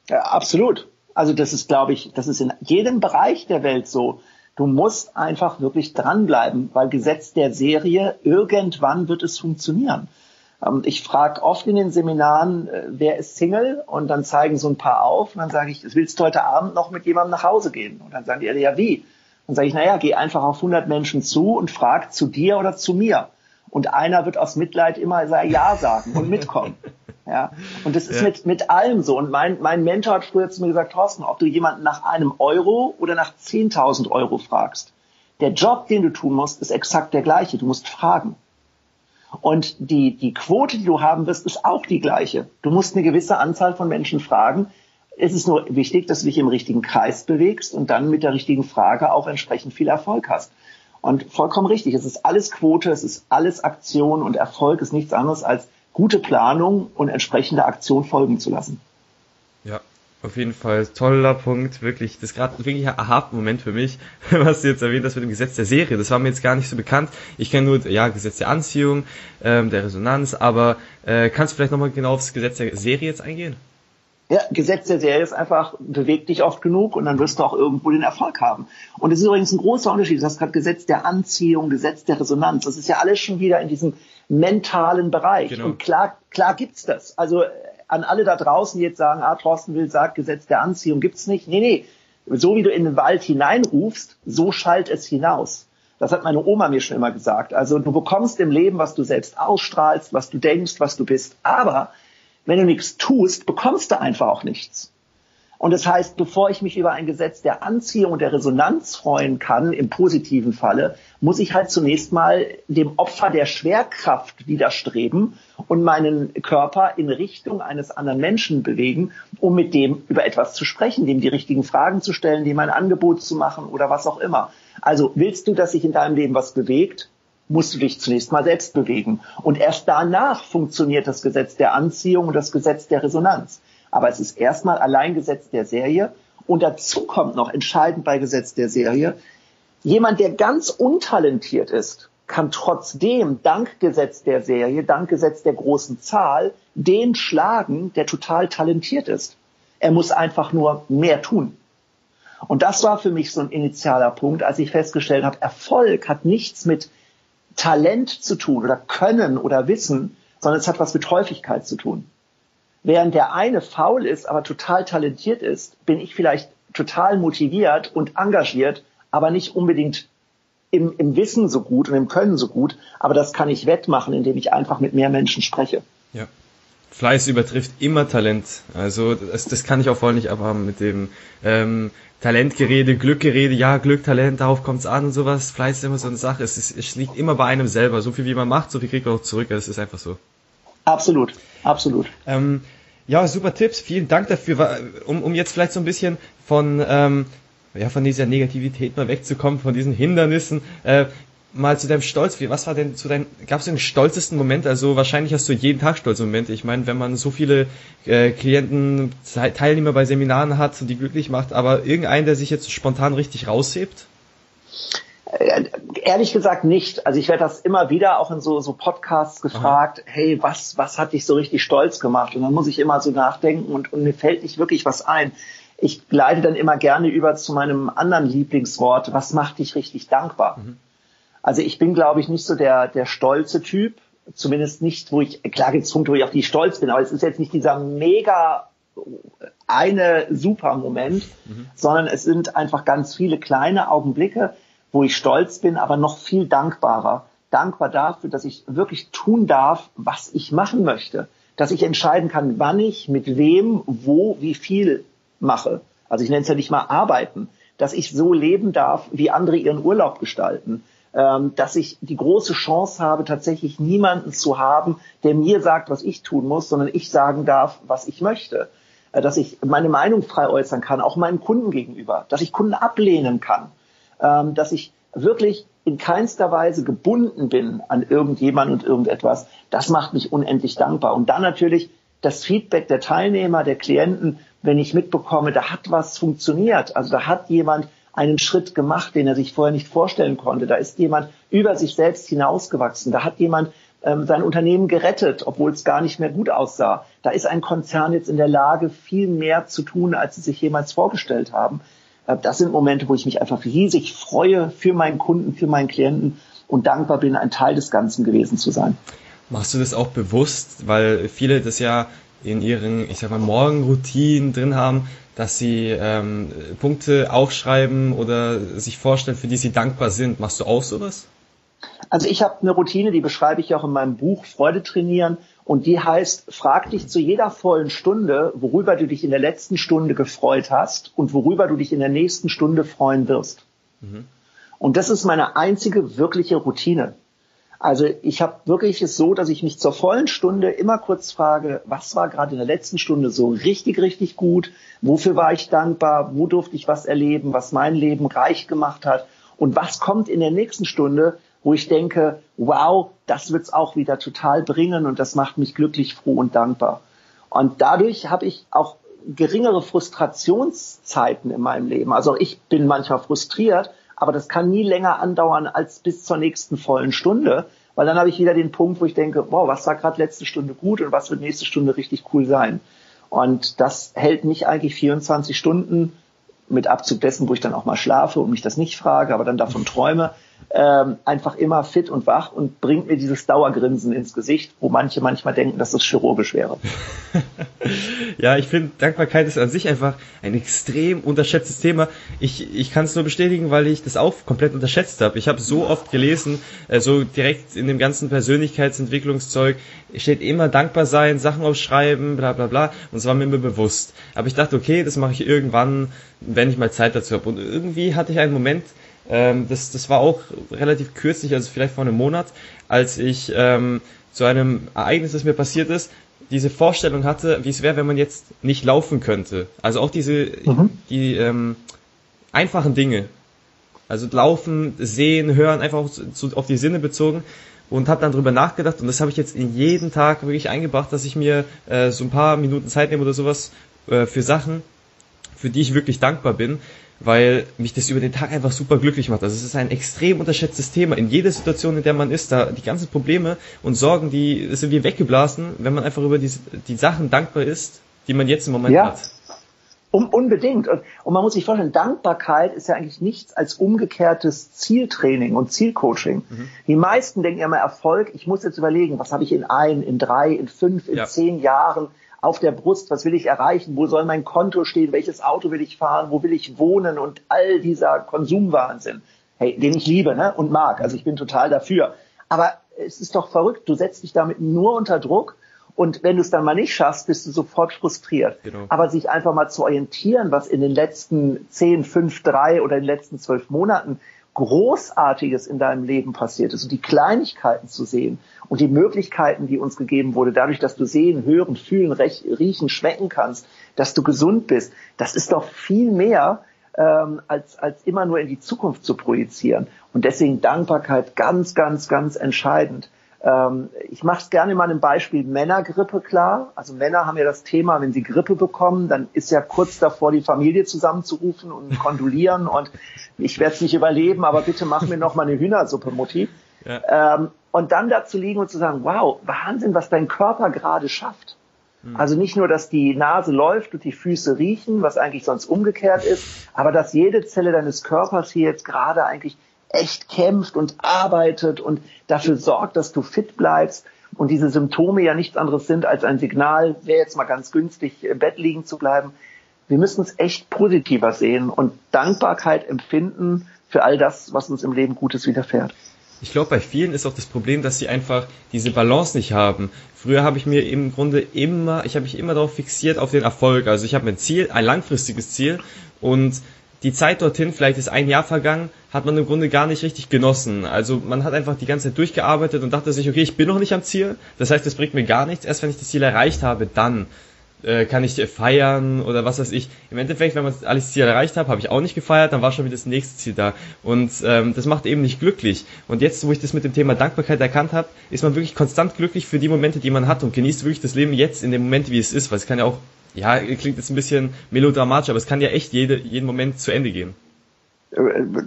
Ja, absolut. Also das ist, glaube ich, das ist in jedem Bereich der Welt so. Du musst einfach wirklich dranbleiben, weil Gesetz der Serie, irgendwann wird es funktionieren. Ähm, ich frage oft in den Seminaren, äh, wer ist Single? Und dann zeigen so ein paar auf. Und dann sage ich, willst du heute Abend noch mit jemandem nach Hause gehen? Und dann sagen die, ja wie? Dann sage ich, naja, geh einfach auf 100 Menschen zu und frag zu dir oder zu mir. Und einer wird aus Mitleid immer Ja sagen und mitkommen. Ja, und das ist ja. mit, mit allem so. Und mein, mein Mentor hat früher zu mir gesagt, Thorsten, ob du jemanden nach einem Euro oder nach 10.000 Euro fragst. Der Job, den du tun musst, ist exakt der gleiche. Du musst fragen. Und die, die Quote, die du haben wirst, ist auch die gleiche. Du musst eine gewisse Anzahl von Menschen fragen. Es ist nur wichtig, dass du dich im richtigen Kreis bewegst und dann mit der richtigen Frage auch entsprechend viel Erfolg hast. Und vollkommen richtig, es ist alles Quote, es ist alles Aktion und Erfolg ist nichts anderes als gute Planung und entsprechende Aktion folgen zu lassen. Ja, auf jeden Fall toller Punkt, wirklich. Das ist gerade wirklich ein Aha-Moment für mich, was du jetzt erwähnt hast mit dem Gesetz der Serie. Das war mir jetzt gar nicht so bekannt. Ich kenne nur, ja, Gesetz der Anziehung, ähm, der Resonanz, aber äh, kannst du vielleicht nochmal genau aufs Gesetz der Serie jetzt eingehen? Ja, Gesetz der Serie ist einfach, beweg dich oft genug und dann wirst du auch irgendwo den Erfolg haben. Und es ist übrigens ein großer Unterschied. Du hast gerade Gesetz der Anziehung, Gesetz der Resonanz. Das ist ja alles schon wieder in diesem mentalen Bereich. Genau. Und klar, klar gibt's das. Also an alle da draußen, die jetzt sagen, ah, Thorsten will sagt, Gesetz der Anziehung gibt's nicht. Nee, nee. So wie du in den Wald hineinrufst, so schallt es hinaus. Das hat meine Oma mir schon immer gesagt. Also du bekommst im Leben, was du selbst ausstrahlst, was du denkst, was du bist. Aber wenn du nichts tust, bekommst du einfach auch nichts. Und das heißt, bevor ich mich über ein Gesetz der Anziehung und der Resonanz freuen kann, im positiven Falle, muss ich halt zunächst mal dem Opfer der Schwerkraft widerstreben und meinen Körper in Richtung eines anderen Menschen bewegen, um mit dem über etwas zu sprechen, dem die richtigen Fragen zu stellen, dem ein Angebot zu machen oder was auch immer. Also willst du, dass sich in deinem Leben was bewegt? Musst du dich zunächst mal selbst bewegen. Und erst danach funktioniert das Gesetz der Anziehung und das Gesetz der Resonanz. Aber es ist erstmal allein Gesetz der Serie. Und dazu kommt noch entscheidend bei Gesetz der Serie, jemand, der ganz untalentiert ist, kann trotzdem dank Gesetz der Serie, dank Gesetz der großen Zahl, den schlagen, der total talentiert ist. Er muss einfach nur mehr tun. Und das war für mich so ein initialer Punkt, als ich festgestellt habe, Erfolg hat nichts mit Talent zu tun oder Können oder Wissen, sondern es hat was mit Häufigkeit zu tun. Während der eine faul ist, aber total talentiert ist, bin ich vielleicht total motiviert und engagiert, aber nicht unbedingt im, im Wissen so gut und im Können so gut. Aber das kann ich wettmachen, indem ich einfach mit mehr Menschen spreche. Ja. Fleiß übertrifft immer Talent. Also das, das kann ich auch voll nicht abhaben mit dem ähm, Talentgerede, Glückgerede, ja, Glück, Talent, darauf kommt's an und sowas. Fleiß ist immer so eine Sache. Es, ist, es liegt immer bei einem selber. So viel wie man macht, so viel kriegt man auch zurück. Das ist einfach so. Absolut, absolut. Ähm, ja, super Tipps. Vielen Dank dafür. Um, um jetzt vielleicht so ein bisschen von, ähm, ja, von dieser Negativität mal wegzukommen, von diesen Hindernissen. Äh, mal zu deinem Stolz. Wie, was war denn zu deinem, gab es den stolzesten Moment? Also wahrscheinlich hast du jeden Tag stolze Momente. Ich meine, wenn man so viele äh, Klienten, Teilnehmer bei Seminaren hat und die glücklich macht, aber irgendeinen, der sich jetzt spontan richtig raushebt? Äh, ehrlich gesagt nicht. Also ich werde das immer wieder auch in so, so Podcasts gefragt, Aha. hey, was, was hat dich so richtig stolz gemacht? Und dann muss ich immer so nachdenken und, und mir fällt nicht wirklich was ein. Ich leite dann immer gerne über zu meinem anderen Lieblingswort, was macht dich richtig dankbar? Mhm. Also ich bin, glaube ich, nicht so der, der stolze Typ, zumindest nicht, wo ich, klar gibt es Punkte, wo ich auf die stolz bin, aber es ist jetzt nicht dieser mega eine super Moment, mhm. sondern es sind einfach ganz viele kleine Augenblicke, wo ich stolz bin, aber noch viel dankbarer. Dankbar dafür, dass ich wirklich tun darf, was ich machen möchte. Dass ich entscheiden kann, wann ich, mit wem, wo, wie viel mache. Also ich nenne es ja nicht mal arbeiten. Dass ich so leben darf, wie andere ihren Urlaub gestalten. Ähm, dass ich die große Chance habe, tatsächlich niemanden zu haben, der mir sagt, was ich tun muss, sondern ich sagen darf, was ich möchte. Äh, dass ich meine Meinung frei äußern kann, auch meinen Kunden gegenüber. Dass ich Kunden ablehnen kann ähm, dass ich wirklich in keinster Weise gebunden bin an irgendjemand und irgendetwas, das macht mich unendlich dankbar. Und dann natürlich das Feedback der Teilnehmer, der Klienten, wenn ich mitbekomme, da hat was funktioniert. Also da hat jemand einen Schritt gemacht, den er sich vorher nicht vorstellen konnte. Da ist jemand über sich selbst hinausgewachsen. Da hat jemand ähm, sein Unternehmen gerettet, obwohl es gar nicht mehr gut aussah. Da ist ein Konzern jetzt in der Lage, viel mehr zu tun, als sie sich jemals vorgestellt haben. Äh, das sind Momente, wo ich mich einfach riesig freue für meinen Kunden, für meinen Klienten und dankbar bin, ein Teil des Ganzen gewesen zu sein. Machst du das auch bewusst, weil viele das ja in ihren, ich sag mal, Morgenroutinen drin haben, dass sie ähm, Punkte aufschreiben oder sich vorstellen, für die sie dankbar sind. Machst du auch sowas? Also ich habe eine Routine, die beschreibe ich auch in meinem Buch Freude trainieren. Und die heißt, frag dich zu jeder vollen Stunde, worüber du dich in der letzten Stunde gefreut hast und worüber du dich in der nächsten Stunde freuen wirst. Mhm. Und das ist meine einzige wirkliche Routine. Also ich habe wirklich es so, dass ich mich zur vollen Stunde immer kurz frage, was war gerade in der letzten Stunde so richtig, richtig gut? Wofür war ich dankbar? Wo durfte ich was erleben, was mein Leben reich gemacht hat? Und was kommt in der nächsten Stunde, wo ich denke, wow, das wird's auch wieder total bringen und das macht mich glücklich, froh und dankbar. Und dadurch habe ich auch geringere Frustrationszeiten in meinem Leben. Also ich bin manchmal frustriert, aber das kann nie länger andauern als bis zur nächsten vollen Stunde, weil dann habe ich wieder den Punkt, wo ich denke, wow, was war gerade letzte Stunde gut und was wird nächste Stunde richtig cool sein. Und das hält mich eigentlich 24 Stunden mit Abzug dessen, wo ich dann auch mal schlafe und mich das nicht frage, aber dann davon träume, ähm, einfach immer fit und wach und bringt mir dieses Dauergrinsen ins Gesicht, wo manche manchmal denken, dass es chirurgisch wäre. ja, ich finde, Dankbarkeit ist an sich einfach ein extrem unterschätztes Thema. Ich, ich kann es nur bestätigen, weil ich das auch komplett unterschätzt habe. Ich habe so oft gelesen, äh, so direkt in dem ganzen Persönlichkeitsentwicklungszeug steht immer dankbar sein, Sachen aufschreiben, bla bla bla. Und es war mir immer bewusst. Aber ich dachte, okay, das mache ich irgendwann, wenn ich mal Zeit dazu habe. Und irgendwie hatte ich einen Moment, ähm, das, das war auch relativ kürzlich, also vielleicht vor einem Monat, als ich ähm, zu einem Ereignis, das mir passiert ist, diese Vorstellung hatte, wie es wäre, wenn man jetzt nicht laufen könnte. Also auch diese mhm. die ähm, einfachen Dinge. Also laufen, sehen, hören, einfach auch zu, auf die Sinne bezogen und habe dann drüber nachgedacht und das habe ich jetzt in jeden Tag wirklich eingebracht, dass ich mir äh, so ein paar Minuten Zeit nehme oder sowas äh, für Sachen, für die ich wirklich dankbar bin weil mich das über den Tag einfach super glücklich macht. Also es ist ein extrem unterschätztes Thema. In jeder Situation, in der man ist, da die ganzen Probleme und Sorgen, die sind wie weggeblasen, wenn man einfach über die, die Sachen dankbar ist, die man jetzt im Moment ja. hat. Um, unbedingt. Und, und man muss sich vorstellen, Dankbarkeit ist ja eigentlich nichts als umgekehrtes Zieltraining und Zielcoaching. Mhm. Die meisten denken ja immer Erfolg, ich muss jetzt überlegen, was habe ich in ein, in drei, in fünf, in ja. zehn Jahren auf der Brust, was will ich erreichen, wo soll mein Konto stehen, welches Auto will ich fahren, wo will ich wohnen und all dieser Konsumwahnsinn, hey, den ich liebe ne, und mag. Also ich bin total dafür. Aber es ist doch verrückt, du setzt dich damit nur unter Druck und wenn du es dann mal nicht schaffst, bist du sofort frustriert. Genau. Aber sich einfach mal zu orientieren, was in den letzten 10, 5, 3 oder in den letzten zwölf Monaten Großartiges in deinem Leben passiert ist und die Kleinigkeiten zu sehen und die Möglichkeiten, die uns gegeben wurde, dadurch, dass du sehen, hören, fühlen, riechen, schmecken kannst, dass du gesund bist, das ist doch viel mehr, ähm, als, als immer nur in die Zukunft zu projizieren. Und deswegen Dankbarkeit ganz, ganz, ganz entscheidend. Ähm, ich mache es gerne mal einem Beispiel Männergrippe klar. Also Männer haben ja das Thema, wenn sie Grippe bekommen, dann ist ja kurz davor, die Familie zusammenzurufen und kondolieren und ich werde es nicht überleben, aber bitte mach mir noch mal eine Hühnersuppe, Mutti. Ja. Ähm, und dann dazu liegen und zu sagen, wow, Wahnsinn, was dein Körper gerade schafft. Mhm. Also nicht nur, dass die Nase läuft und die Füße riechen, was eigentlich sonst umgekehrt ist, aber dass jede Zelle deines Körpers hier jetzt gerade eigentlich echt kämpft und arbeitet und dafür sorgt, dass du fit bleibst und diese Symptome ja nichts anderes sind als ein Signal, wäre jetzt mal ganz günstig, im Bett liegen zu bleiben. Wir müssen es echt positiver sehen und Dankbarkeit empfinden für all das, was uns im Leben Gutes widerfährt. Ich glaube, bei vielen ist auch das Problem, dass sie einfach diese Balance nicht haben. Früher habe ich mir im Grunde immer, ich habe mich immer darauf fixiert auf den Erfolg. Also ich habe ein Ziel, ein langfristiges Ziel und die Zeit dorthin, vielleicht ist ein Jahr vergangen, hat man im Grunde gar nicht richtig genossen. Also man hat einfach die ganze Zeit durchgearbeitet und dachte sich, okay, ich bin noch nicht am Ziel. Das heißt, das bringt mir gar nichts. Erst wenn ich das Ziel erreicht habe, dann äh, kann ich feiern oder was weiß ich. Im Endeffekt, wenn man alles Ziel erreicht hat, habe ich auch nicht gefeiert, dann war schon wieder das nächste Ziel da. Und ähm, das macht eben nicht glücklich. Und jetzt, wo ich das mit dem Thema Dankbarkeit erkannt habe, ist man wirklich konstant glücklich für die Momente, die man hat und genießt wirklich das Leben jetzt in dem Moment, wie es ist, weil es kann ja auch ja, klingt jetzt ein bisschen melodramatisch, aber es kann ja echt jede, jeden Moment zu Ende gehen.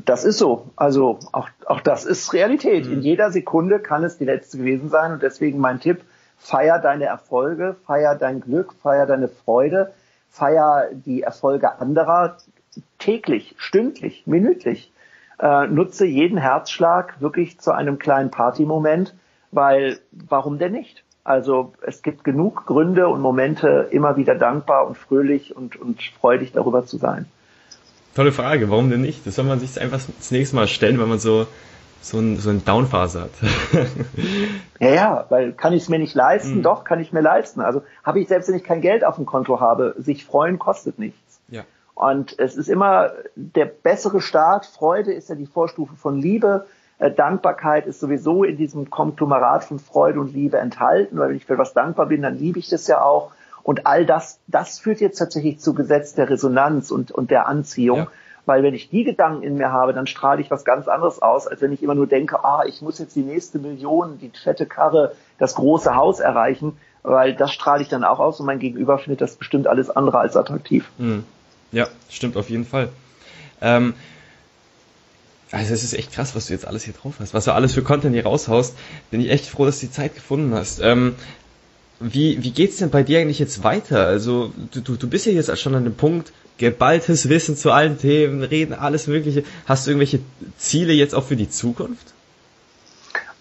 Das ist so. Also auch, auch das ist Realität. Mhm. In jeder Sekunde kann es die letzte gewesen sein und deswegen mein Tipp, feier deine Erfolge, feier dein Glück, feier deine Freude, feier die Erfolge anderer täglich, stündlich, minütlich. Äh, nutze jeden Herzschlag wirklich zu einem kleinen Partymoment, weil warum denn nicht? Also es gibt genug Gründe und Momente, immer wieder dankbar und fröhlich und, und freudig darüber zu sein. Tolle Frage, warum denn nicht? Das soll man sich einfach das nächste Mal stellen, wenn man so so, ein, so eine Downphase hat. ja, ja, weil kann ich es mir nicht leisten? Mhm. Doch, kann ich mir leisten. Also habe ich selbst, wenn ich kein Geld auf dem Konto habe, sich freuen kostet nichts. Ja. Und es ist immer der bessere Start. Freude ist ja die Vorstufe von Liebe. Äh, Dankbarkeit ist sowieso in diesem Konglomerat von Freude und Liebe enthalten, weil wenn ich für was dankbar bin, dann liebe ich das ja auch. Und all das, das führt jetzt tatsächlich zu Gesetz der Resonanz und, und der Anziehung. Ja. Weil wenn ich die Gedanken in mir habe, dann strahle ich was ganz anderes aus, als wenn ich immer nur denke, ah, ich muss jetzt die nächste Million, die fette Karre, das große Haus erreichen, weil das strahle ich dann auch aus und mein Gegenüber findet das bestimmt alles andere als attraktiv. Hm. Ja, stimmt auf jeden Fall. Ähm, also es ist echt krass, was du jetzt alles hier drauf hast, was du alles für Content hier raushaust. Bin ich echt froh, dass du die Zeit gefunden hast. Ähm, wie, wie geht's denn bei dir eigentlich jetzt weiter? Also du, du, du bist ja jetzt schon an dem Punkt, geballtes Wissen zu allen Themen, reden, alles Mögliche. Hast du irgendwelche Ziele jetzt auch für die Zukunft?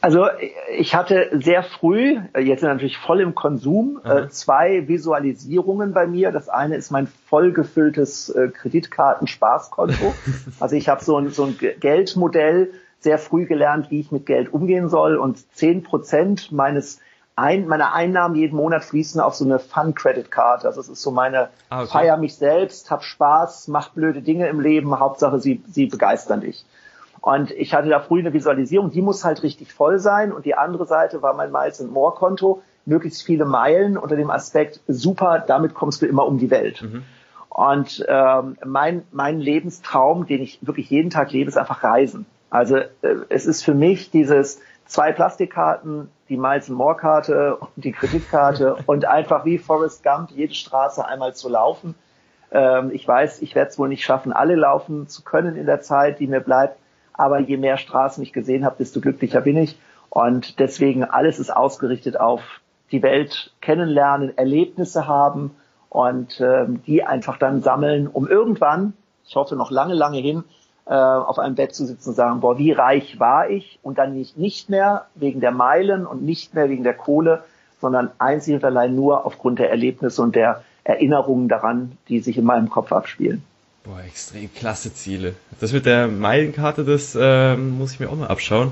Also ich hatte sehr früh, jetzt natürlich voll im Konsum, äh, zwei Visualisierungen bei mir. Das eine ist mein vollgefülltes äh, Kreditkarten-Spaßkonto. also ich habe so ein, so ein Geldmodell sehr früh gelernt, wie ich mit Geld umgehen soll. Und zehn Prozent meines ein, meine Einnahmen jeden Monat fließen auf so eine Fun Credit Card. Also es ist so meine ah, okay. Feier mich selbst, hab Spaß, mach blöde Dinge im Leben, Hauptsache sie, sie begeistern dich. Und ich hatte da früh eine Visualisierung, die muss halt richtig voll sein. Und die andere Seite war mein Miles and More Konto, möglichst viele Meilen unter dem Aspekt, super, damit kommst du immer um die Welt. Mhm. Und ähm, mein, mein Lebenstraum, den ich wirklich jeden Tag lebe, ist einfach Reisen. Also äh, es ist für mich dieses zwei Plastikkarten, die Miles and More Karte und die Kreditkarte und einfach wie Forrest Gump jede Straße einmal zu laufen. Ähm, ich weiß, ich werde es wohl nicht schaffen, alle laufen zu können in der Zeit, die mir bleibt aber je mehr Straßen ich gesehen habe, desto glücklicher bin ich. Und deswegen alles ist ausgerichtet auf die Welt kennenlernen, Erlebnisse haben und ähm, die einfach dann sammeln, um irgendwann, ich hoffe noch lange, lange hin, äh, auf einem Bett zu sitzen und sagen, boah, wie reich war ich? Und dann nicht, nicht mehr wegen der Meilen und nicht mehr wegen der Kohle, sondern einzig und allein nur aufgrund der Erlebnisse und der Erinnerungen daran, die sich in meinem Kopf abspielen. Boah, extrem klasse Ziele. Das mit der Meilenkarte, das äh, muss ich mir auch mal abschauen,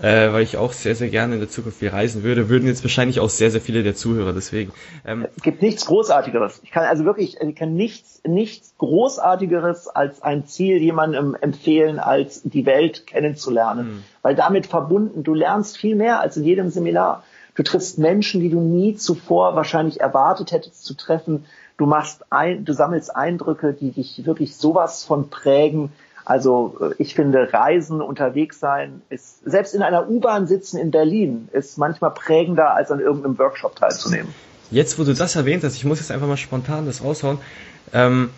äh, weil ich auch sehr, sehr gerne in der Zukunft viel reisen würde. Würden jetzt wahrscheinlich auch sehr, sehr viele der Zuhörer, deswegen. Ähm, es gibt nichts Großartigeres. Ich kann also wirklich, ich kann nichts, nichts Großartigeres als ein Ziel jemandem empfehlen, als die Welt kennenzulernen. Mhm. Weil damit verbunden, du lernst viel mehr als in jedem Seminar. Du triffst Menschen, die du nie zuvor wahrscheinlich erwartet hättest zu treffen Du machst ein, du sammelst Eindrücke, die dich wirklich sowas von prägen. Also äh, ich finde, Reisen, unterwegs sein, ist selbst in einer U-Bahn sitzen in Berlin ist manchmal prägender, als an irgendeinem Workshop teilzunehmen. Jetzt, wo du das erwähnt hast, ich muss jetzt einfach mal spontan das raushauen. Ähm,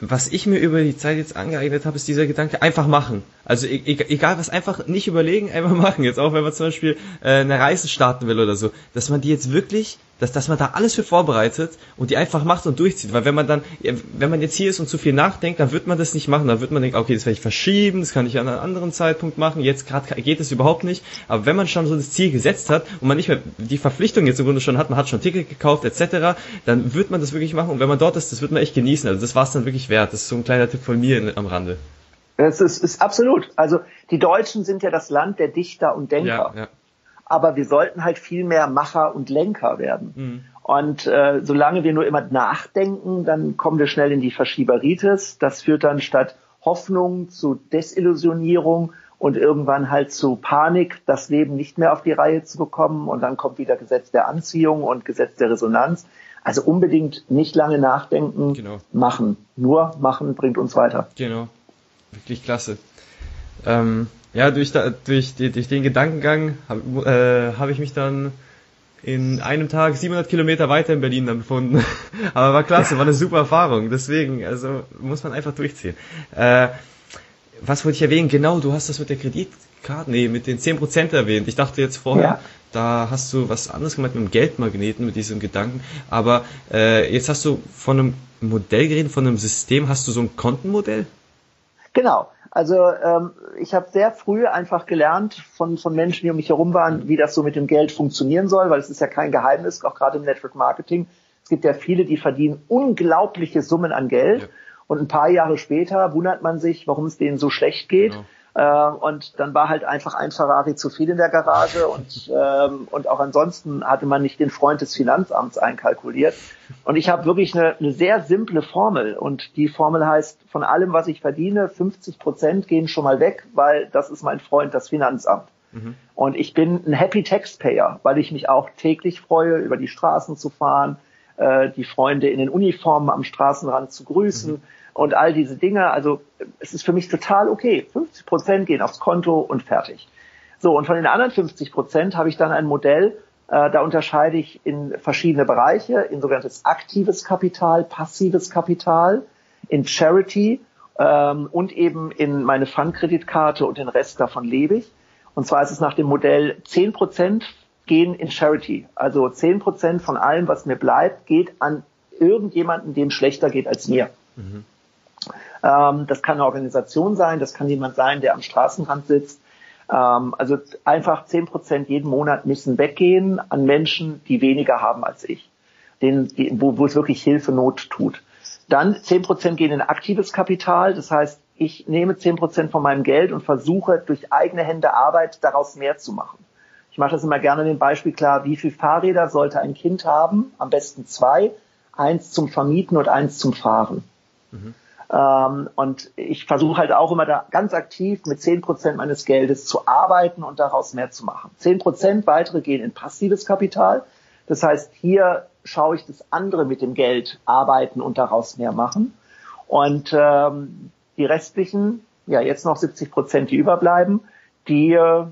was ich mir über die Zeit jetzt angeeignet habe, ist dieser Gedanke, einfach machen. Also e-, e egal was, einfach nicht überlegen, einfach machen. Jetzt auch, wenn man zum Beispiel äh, eine Reise starten will oder so, dass man die jetzt wirklich dass, dass man da alles für vorbereitet und die einfach macht und durchzieht. Weil wenn man dann, wenn man jetzt hier ist und zu viel nachdenkt, dann wird man das nicht machen. Dann wird man denken, okay, das werde ich verschieben, das kann ich an einem anderen Zeitpunkt machen. Jetzt gerade geht es überhaupt nicht. Aber wenn man schon so das Ziel gesetzt hat und man nicht mehr die Verpflichtung jetzt im Grunde schon hat, man hat schon Ticket gekauft etc., dann wird man das wirklich machen. Und wenn man dort ist, das wird man echt genießen. Also das war es dann wirklich wert. Das ist so ein kleiner Tipp von mir am Rande. Es ist, ist absolut. Also die Deutschen sind ja das Land der Dichter und Denker. Ja, ja aber wir sollten halt viel mehr Macher und Lenker werden. Mhm. Und äh, solange wir nur immer nachdenken, dann kommen wir schnell in die Verschieberitis. Das führt dann statt Hoffnung zu Desillusionierung und irgendwann halt zu Panik, das Leben nicht mehr auf die Reihe zu bekommen. Und dann kommt wieder Gesetz der Anziehung und Gesetz der Resonanz. Also unbedingt nicht lange nachdenken, genau. machen. Nur machen bringt uns weiter. Genau. Wirklich klasse. Ähm, ja, durch, da, durch, durch den Gedankengang habe äh, hab ich mich dann in einem Tag 700 Kilometer weiter in Berlin dann befunden. Aber war klasse, war eine super Erfahrung. Deswegen, also muss man einfach durchziehen. Äh, was wollte ich erwähnen? Genau, du hast das mit der Kreditkarte, nee, mit den 10% erwähnt. Ich dachte jetzt vorher, ja. da hast du was anderes gemacht mit dem Geldmagneten, mit diesem Gedanken. Aber äh, jetzt hast du von einem Modell geredet, von einem System. Hast du so ein Kontenmodell? Genau. Also ähm, ich habe sehr früh einfach gelernt von, von Menschen, die um mich herum waren, wie das so mit dem Geld funktionieren soll, weil es ist ja kein Geheimnis, auch gerade im Network Marketing. Es gibt ja viele, die verdienen unglaubliche Summen an Geld. Ja. Und ein paar Jahre später wundert man sich, warum es denen so schlecht geht. Genau. Äh, und dann war halt einfach ein Ferrari zu viel in der Garage und, ähm, und auch ansonsten hatte man nicht den Freund des Finanzamts einkalkuliert. Und ich habe wirklich eine, eine sehr simple Formel und die Formel heißt, von allem, was ich verdiene, 50 Prozent gehen schon mal weg, weil das ist mein Freund, das Finanzamt. Mhm. Und ich bin ein Happy Taxpayer, weil ich mich auch täglich freue, über die Straßen zu fahren, äh, die Freunde in den Uniformen am Straßenrand zu grüßen. Mhm und all diese Dinge. Also es ist für mich total okay. 50 Prozent gehen aufs Konto und fertig. So, und von den anderen 50 Prozent habe ich dann ein Modell, äh, da unterscheide ich in verschiedene Bereiche, in sogenanntes aktives Kapital, passives Kapital, in Charity ähm, und eben in meine Fundkreditkarte und den Rest davon lebe ich. Und zwar ist es nach dem Modell 10 Prozent gehen in Charity. Also 10 Prozent von allem, was mir bleibt, geht an irgendjemanden, dem schlechter geht als mir. Mhm. Ähm, das kann eine Organisation sein, das kann jemand sein, der am Straßenrand sitzt. Ähm, also einfach zehn Prozent jeden Monat müssen weggehen an Menschen, die weniger haben als ich, denen, wo, wo es wirklich Hilfe Not tut. Dann zehn Prozent gehen in aktives Kapital, das heißt, ich nehme zehn Prozent von meinem Geld und versuche durch eigene Hände Arbeit daraus mehr zu machen. Ich mache das immer gerne dem Beispiel klar, wie viele Fahrräder sollte ein Kind haben? Am besten zwei, eins zum Vermieten und eins zum Fahren. Mhm. Ähm, und ich versuche halt auch immer da ganz aktiv mit zehn Prozent meines Geldes zu arbeiten und daraus mehr zu machen. Zehn Prozent weitere gehen in passives Kapital. Das heißt, hier schaue ich, dass andere mit dem Geld arbeiten und daraus mehr machen. Und ähm, die restlichen, ja jetzt noch 70 Prozent, die überbleiben, die, äh,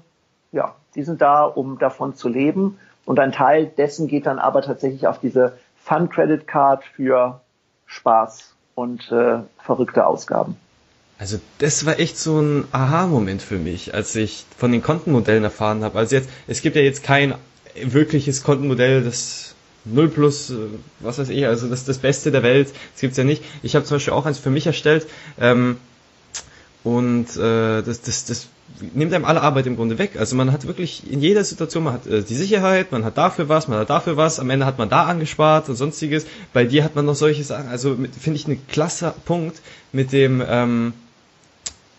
ja, die sind da, um davon zu leben. Und ein Teil dessen geht dann aber tatsächlich auf diese Fund Credit Card für Spaß und äh, verrückte Ausgaben. Also das war echt so ein Aha-Moment für mich, als ich von den Kontenmodellen erfahren habe. Also jetzt, es gibt ja jetzt kein wirkliches Kontenmodell, das 0 plus, äh, was weiß ich, also das das Beste der Welt, das gibt's ja nicht. Ich habe zum Beispiel auch eins für mich erstellt, ähm, Und äh, das, das, das nimmt einem alle Arbeit im Grunde weg. Also man hat wirklich in jeder Situation, man hat äh, die Sicherheit, man hat dafür was, man hat dafür was, am Ende hat man da angespart und sonstiges. Bei dir hat man noch solche Sachen. Also finde ich ein klasse Punkt mit dem ähm,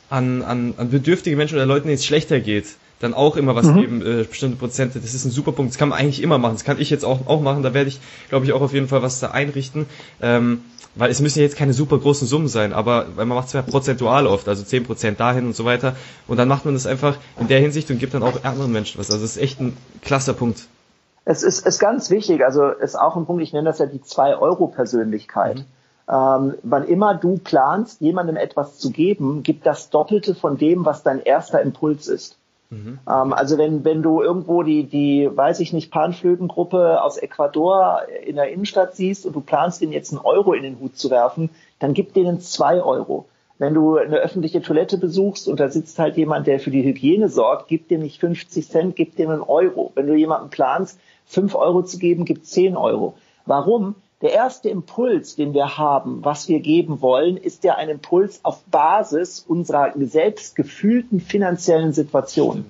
an, an, an bedürftige Menschen oder Leuten, denen es schlechter geht, dann auch immer was mhm. geben, äh, bestimmte Prozente. Das ist ein super Punkt. Das kann man eigentlich immer machen. Das kann ich jetzt auch, auch machen. Da werde ich, glaube ich, auch auf jeden Fall was da einrichten. Ähm, weil es müssen ja jetzt keine super großen Summen sein, aber weil man macht es ja prozentual oft, also 10% dahin und so weiter. Und dann macht man das einfach in der Hinsicht und gibt dann auch anderen Menschen was. Also das ist echt ein klasser Punkt. Es ist, ist ganz wichtig, also ist auch ein Punkt, ich nenne das ja die 2-Euro-Persönlichkeit. Mhm. Ähm, wann immer du planst, jemandem etwas zu geben, gibt das Doppelte von dem, was dein erster Impuls ist. Mhm. Ähm, also wenn, wenn du irgendwo die, die, weiß ich nicht, Panflötengruppe aus Ecuador in der Innenstadt siehst und du planst ihnen jetzt einen Euro in den Hut zu werfen, dann gib denen zwei Euro. Wenn du eine öffentliche Toilette besuchst und da sitzt halt jemand, der für die Hygiene sorgt, gib dir nicht 50 Cent, gib dir einen Euro. Wenn du jemandem planst, fünf Euro zu geben, gib zehn Euro. Warum? Der erste Impuls, den wir haben, was wir geben wollen, ist ja ein Impuls auf Basis unserer selbst gefühlten finanziellen Situation.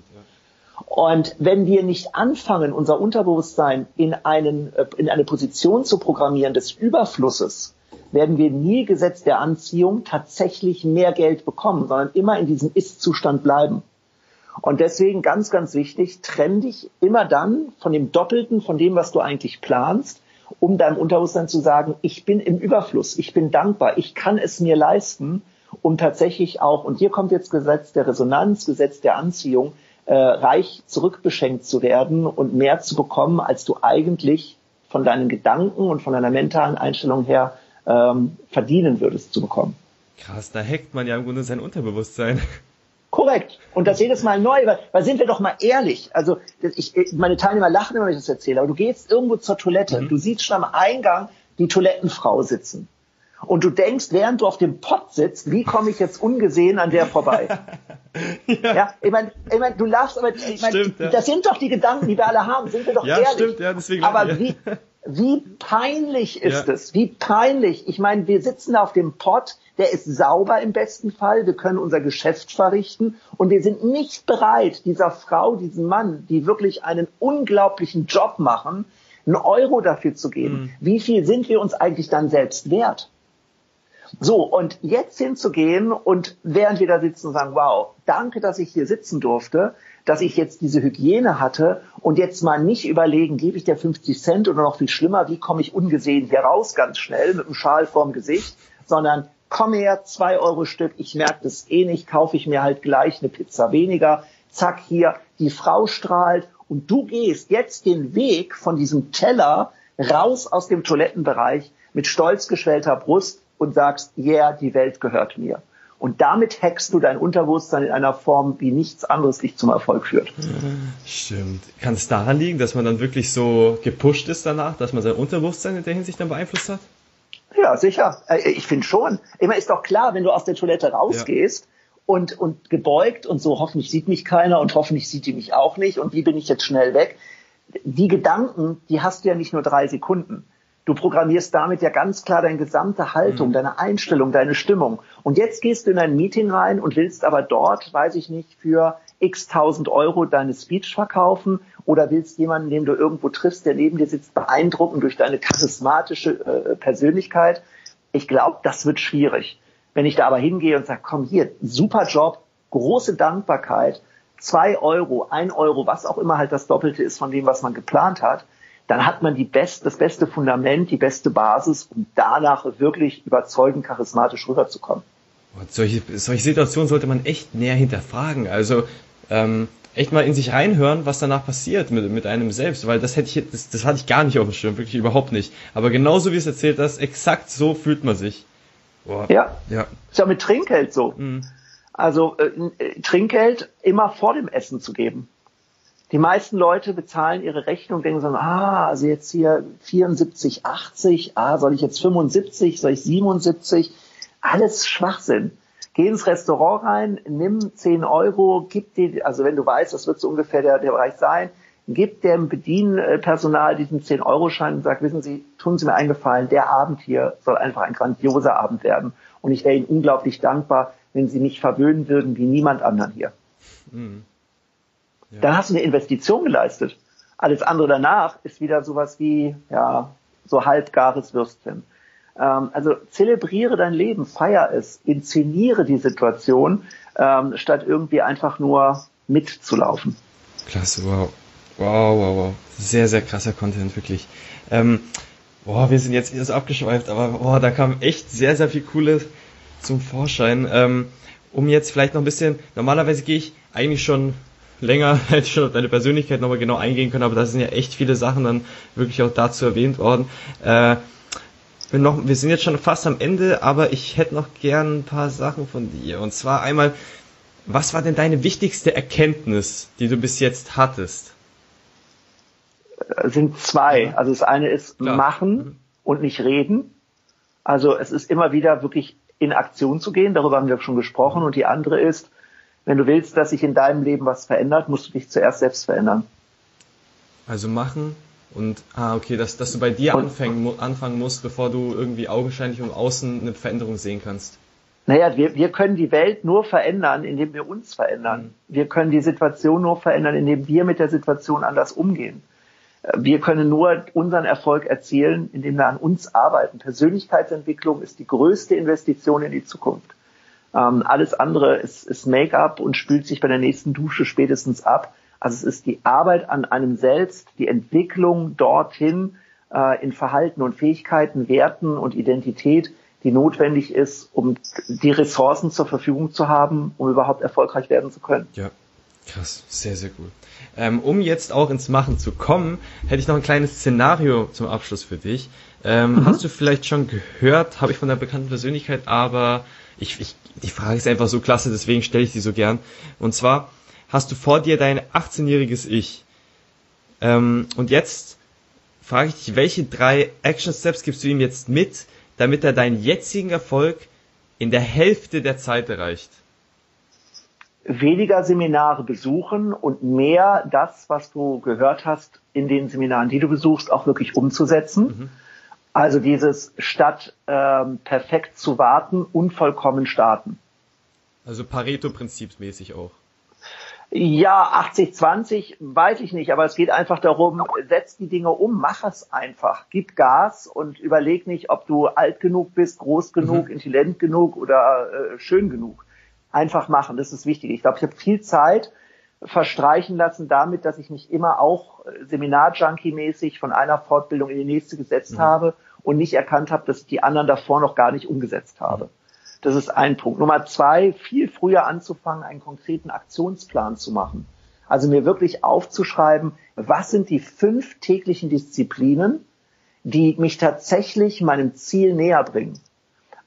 Und wenn wir nicht anfangen, unser Unterbewusstsein in, einen, äh, in eine Position zu programmieren des Überflusses, werden wir nie Gesetz der Anziehung tatsächlich mehr Geld bekommen, sondern immer in diesem Ist-Zustand bleiben. Und deswegen ganz, ganz wichtig, trenn dich immer dann von dem Doppelten, von dem, was du eigentlich planst, um deinem Unterbewusstsein zu sagen, ich bin im Überfluss, ich bin dankbar, ich kann es mir leisten, um tatsächlich auch, und hier kommt jetzt Gesetz der Resonanz, Gesetz der Anziehung, äh, reich zurückbeschenkt zu werden und mehr zu bekommen, als du eigentlich von deinen Gedanken und von deiner mentalen Einstellung her ähm, verdienen würdest zu bekommen. Krass, da hackt man ja im Grunde sein Unterbewusstsein. Korrekt. Und das jedes Mal neu, weil, weil sind wir doch mal ehrlich. Also ich, meine Teilnehmer lachen immer, wenn ich das erzähle, aber du gehst irgendwo zur Toilette, mhm. du siehst schon am Eingang die Toilettenfrau sitzen. Und du denkst, während du auf dem Pott sitzt, wie komme ich jetzt ungesehen an der vorbei? ja. ja, ich meine, ich mein, du lachst, aber ich mein, stimmt, ja. das sind doch die Gedanken, die wir alle haben, sind wir doch ja, ehrlich. Stimmt, ja, deswegen aber wie, wie peinlich ist es? Wie peinlich. Ich meine, wir sitzen da auf dem Pott, der ist sauber im besten Fall, wir können unser Geschäft verrichten und wir sind nicht bereit, dieser Frau, diesem Mann, die wirklich einen unglaublichen Job machen, einen Euro dafür zu geben. Mhm. Wie viel sind wir uns eigentlich dann selbst wert? So, und jetzt hinzugehen und während wir da sitzen sagen, wow, danke, dass ich hier sitzen durfte, dass ich jetzt diese Hygiene hatte und jetzt mal nicht überlegen, gebe ich dir 50 Cent oder noch viel schlimmer, wie komme ich ungesehen hier raus ganz schnell mit einem Schal vorm Gesicht, sondern komm her, zwei Euro Stück, ich merke das eh nicht, kaufe ich mir halt gleich eine Pizza weniger, zack hier, die Frau strahlt und du gehst jetzt den Weg von diesem Teller raus aus dem Toilettenbereich mit stolz geschwellter Brust und sagst, yeah, die Welt gehört mir. Und damit hackst du dein Unterbewusstsein in einer Form, wie nichts anderes dich zum Erfolg führt. Stimmt. Kann es daran liegen, dass man dann wirklich so gepusht ist danach, dass man sein Unterbewusstsein in der Hinsicht dann beeinflusst hat? Ja, sicher. Äh, ich finde schon. Immer ist doch klar, wenn du aus der Toilette rausgehst ja. und, und gebeugt und so, hoffentlich sieht mich keiner und hoffentlich sieht die mich auch nicht und wie bin ich jetzt schnell weg. Die Gedanken, die hast du ja nicht nur drei Sekunden. Du programmierst damit ja ganz klar deine gesamte Haltung, mhm. deine Einstellung, deine Stimmung. Und jetzt gehst du in ein Meeting rein und willst aber dort, weiß ich nicht, für x tausend Euro deine Speech verkaufen oder willst jemanden, den du irgendwo triffst, der neben dir sitzt, beeindrucken durch deine charismatische äh, Persönlichkeit. Ich glaube, das wird schwierig. Wenn ich da aber hingehe und sage, komm hier, super Job, große Dankbarkeit, zwei Euro, ein Euro, was auch immer halt das Doppelte ist von dem, was man geplant hat, dann hat man die best, das beste Fundament, die beste Basis, um danach wirklich überzeugend charismatisch rüberzukommen. Solche, solche Situationen sollte man echt näher hinterfragen. Also ähm, echt mal in sich reinhören, was danach passiert mit, mit einem selbst, weil das hätte ich, das, das hatte ich gar nicht auf dem Schirm, wirklich überhaupt nicht. Aber genauso wie es erzählt hast, exakt so fühlt man sich. Boah. Ja. ja. Ist ja mit Trinkgeld so. Mhm. Also äh, Trinkgeld immer vor dem Essen zu geben. Die meisten Leute bezahlen ihre Rechnung, denken so, ah, also jetzt hier 74, 80, ah, soll ich jetzt 75, soll ich 77? Alles Schwachsinn geh ins Restaurant rein, nimm 10 Euro, gib dir, also wenn du weißt, das wird so ungefähr der, der Bereich sein, gib dem Bedienpersonal diesen 10-Euro-Schein und sag, wissen Sie, tun Sie mir einen Gefallen, der Abend hier soll einfach ein grandioser Abend werden. Und ich wäre Ihnen unglaublich dankbar, wenn sie mich verwöhnen würden wie niemand anderen hier. Mhm. Ja. Dann hast du eine Investition geleistet. Alles andere danach ist wieder sowas wie, ja, so halbgares Würstchen. Ähm, also zelebriere dein Leben, feier es, inszeniere die Situation, ähm, statt irgendwie einfach nur mitzulaufen. Klasse, wow. Wow, wow, wow. Sehr, sehr krasser Content, wirklich. Ähm, boah, wir sind jetzt erst abgeschweift, aber boah, da kam echt sehr, sehr viel Cooles zum Vorschein. Ähm, um jetzt vielleicht noch ein bisschen, normalerweise gehe ich eigentlich schon länger, hätte ich schon auf deine Persönlichkeit nochmal genau eingehen können, aber da sind ja echt viele Sachen dann wirklich auch dazu erwähnt worden. Äh, wir, noch, wir sind jetzt schon fast am Ende, aber ich hätte noch gern ein paar Sachen von dir. Und zwar einmal, was war denn deine wichtigste Erkenntnis, die du bis jetzt hattest? Äh, sind zwei. Also das eine ist Klar. machen mhm. und nicht reden. Also es ist immer wieder wirklich in Aktion zu gehen, darüber haben wir schon gesprochen. Und die andere ist, wenn du willst, dass sich in deinem Leben was verändert, musst du dich zuerst selbst verändern. Also machen und, ah, okay, dass, dass du bei dir anfangen, anfangen musst, bevor du irgendwie augenscheinlich um außen eine Veränderung sehen kannst. Naja, wir, wir können die Welt nur verändern, indem wir uns verändern. Mhm. Wir können die Situation nur verändern, indem wir mit der Situation anders umgehen. Wir können nur unseren Erfolg erzielen, indem wir an uns arbeiten. Persönlichkeitsentwicklung ist die größte Investition in die Zukunft. Ähm, alles andere ist, ist Make-up und spült sich bei der nächsten Dusche spätestens ab. Also es ist die Arbeit an einem selbst, die Entwicklung dorthin äh, in Verhalten und Fähigkeiten, Werten und Identität, die notwendig ist, um die Ressourcen zur Verfügung zu haben, um überhaupt erfolgreich werden zu können. Ja, krass, sehr, sehr gut. Ähm, um jetzt auch ins Machen zu kommen, hätte ich noch ein kleines Szenario zum Abschluss für dich. Ähm, mhm. Hast du vielleicht schon gehört, habe ich von der bekannten Persönlichkeit, aber ich, ich, die Frage ist einfach so klasse, deswegen stelle ich sie so gern. Und zwar hast du vor dir dein 18-jähriges Ich. Ähm, und jetzt frage ich dich, welche drei Action Steps gibst du ihm jetzt mit, damit er deinen jetzigen Erfolg in der Hälfte der Zeit erreicht? Weniger Seminare besuchen und mehr das, was du gehört hast in den Seminaren, die du besuchst, auch wirklich umzusetzen. Mhm also dieses statt ähm, perfekt zu warten, unvollkommen starten. Also Pareto-prinzipsmäßig auch. Ja, 80-20 weiß ich nicht, aber es geht einfach darum, setz die Dinge um, mach es einfach, gib Gas und überleg nicht, ob du alt genug bist, groß genug, mhm. intelligent genug oder äh, schön genug. Einfach machen, das ist wichtig. Ich glaube, ich habe viel Zeit verstreichen lassen damit, dass ich mich immer auch äh, Seminar-Junkie-mäßig von einer Fortbildung in die nächste gesetzt mhm. habe und nicht erkannt habe, dass ich die anderen davor noch gar nicht umgesetzt habe. Das ist ein Punkt. Nummer zwei, viel früher anzufangen, einen konkreten Aktionsplan zu machen. Also mir wirklich aufzuschreiben, was sind die fünf täglichen Disziplinen, die mich tatsächlich meinem Ziel näher bringen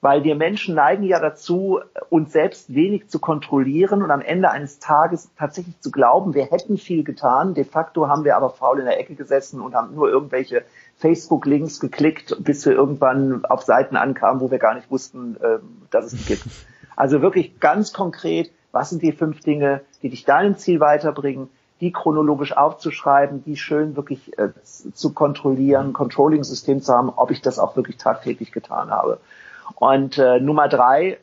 weil wir Menschen neigen ja dazu, uns selbst wenig zu kontrollieren und am Ende eines Tages tatsächlich zu glauben, wir hätten viel getan. De facto haben wir aber faul in der Ecke gesessen und haben nur irgendwelche Facebook-Links geklickt, bis wir irgendwann auf Seiten ankamen, wo wir gar nicht wussten, äh, dass es die gibt. Also wirklich ganz konkret, was sind die fünf Dinge, die dich deinem Ziel weiterbringen, die chronologisch aufzuschreiben, die schön wirklich äh, zu kontrollieren, Controlling-System zu haben, ob ich das auch wirklich tagtäglich getan habe. Und äh, Nummer drei,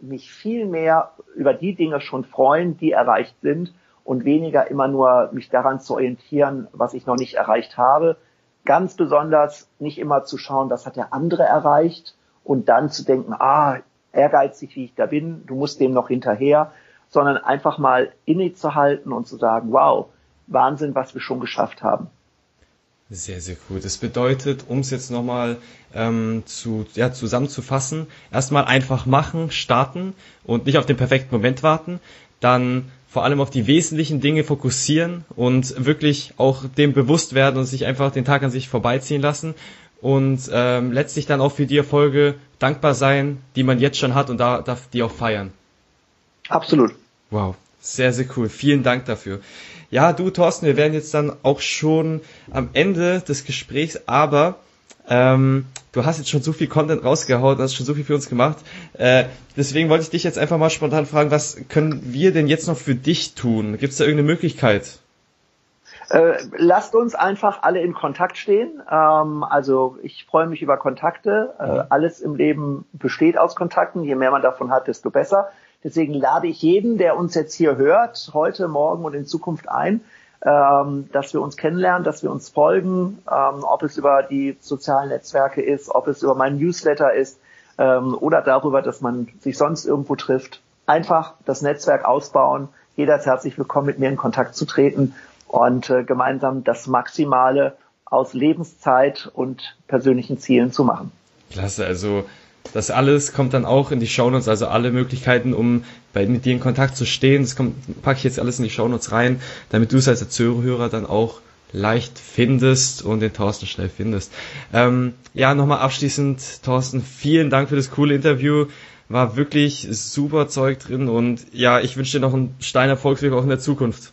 mich viel mehr über die Dinge schon freuen, die erreicht sind und weniger immer nur mich daran zu orientieren, was ich noch nicht erreicht habe. Ganz besonders nicht immer zu schauen, was hat der andere erreicht und dann zu denken, ah, ehrgeizig wie ich da bin, du musst dem noch hinterher, sondern einfach mal innezuhalten und zu sagen, wow, Wahnsinn, was wir schon geschafft haben. Sehr, sehr cool. Das bedeutet, um es jetzt nochmal ähm, zu, ja, zusammenzufassen, erstmal einfach machen, starten und nicht auf den perfekten Moment warten, dann vor allem auf die wesentlichen Dinge fokussieren und wirklich auch dem bewusst werden und sich einfach den Tag an sich vorbeiziehen lassen und ähm, letztlich dann auch für die Erfolge dankbar sein, die man jetzt schon hat und da darf die auch feiern. Absolut. Wow, sehr, sehr cool. Vielen Dank dafür. Ja, du Thorsten, wir werden jetzt dann auch schon am Ende des Gesprächs, aber ähm, du hast jetzt schon so viel Content rausgehauen, hast schon so viel für uns gemacht. Äh, deswegen wollte ich dich jetzt einfach mal spontan fragen, was können wir denn jetzt noch für dich tun? Gibt es da irgendeine Möglichkeit? Äh, lasst uns einfach alle in Kontakt stehen. Ähm, also ich freue mich über Kontakte. Äh, alles im Leben besteht aus Kontakten. Je mehr man davon hat, desto besser. Deswegen lade ich jeden, der uns jetzt hier hört, heute, morgen und in Zukunft ein, ähm, dass wir uns kennenlernen, dass wir uns folgen, ähm, ob es über die sozialen Netzwerke ist, ob es über meinen Newsletter ist ähm, oder darüber, dass man sich sonst irgendwo trifft. Einfach das Netzwerk ausbauen. Jeder ist herzlich willkommen, mit mir in Kontakt zu treten und äh, gemeinsam das Maximale aus Lebenszeit und persönlichen Zielen zu machen. Klasse, also das alles kommt dann auch in die Shownotes, also alle Möglichkeiten, um bei, mit dir in Kontakt zu stehen. Das kommt, packe ich jetzt alles in die Shownotes rein, damit du es als Zuhörer dann auch leicht findest und den Thorsten schnell findest. Ähm, ja, nochmal abschließend, Thorsten, vielen Dank für das coole Interview. War wirklich super Zeug drin und ja, ich wünsche dir noch einen Stein Erfolgsweg auch in der Zukunft.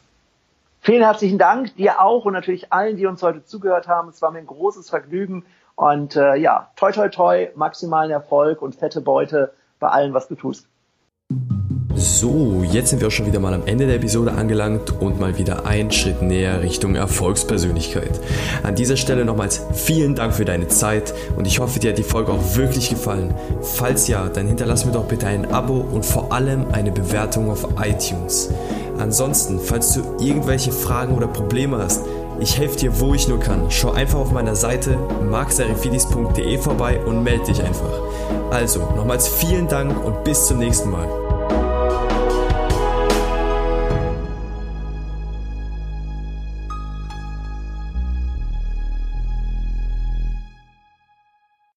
Vielen herzlichen Dank, dir auch und natürlich allen, die uns heute zugehört haben. Es war mir ein großes Vergnügen und äh, ja, toi toi toi, maximalen Erfolg und fette Beute bei allem, was du tust. So, jetzt sind wir auch schon wieder mal am Ende der Episode angelangt und mal wieder einen Schritt näher Richtung Erfolgspersönlichkeit. An dieser Stelle nochmals vielen Dank für deine Zeit und ich hoffe, dir hat die Folge auch wirklich gefallen. Falls ja, dann hinterlass mir doch bitte ein Abo und vor allem eine Bewertung auf iTunes. Ansonsten, falls du irgendwelche Fragen oder Probleme hast, ich helfe dir, wo ich nur kann. Schau einfach auf meiner Seite marksarifidis.de vorbei und melde dich einfach. Also, nochmals vielen Dank und bis zum nächsten Mal.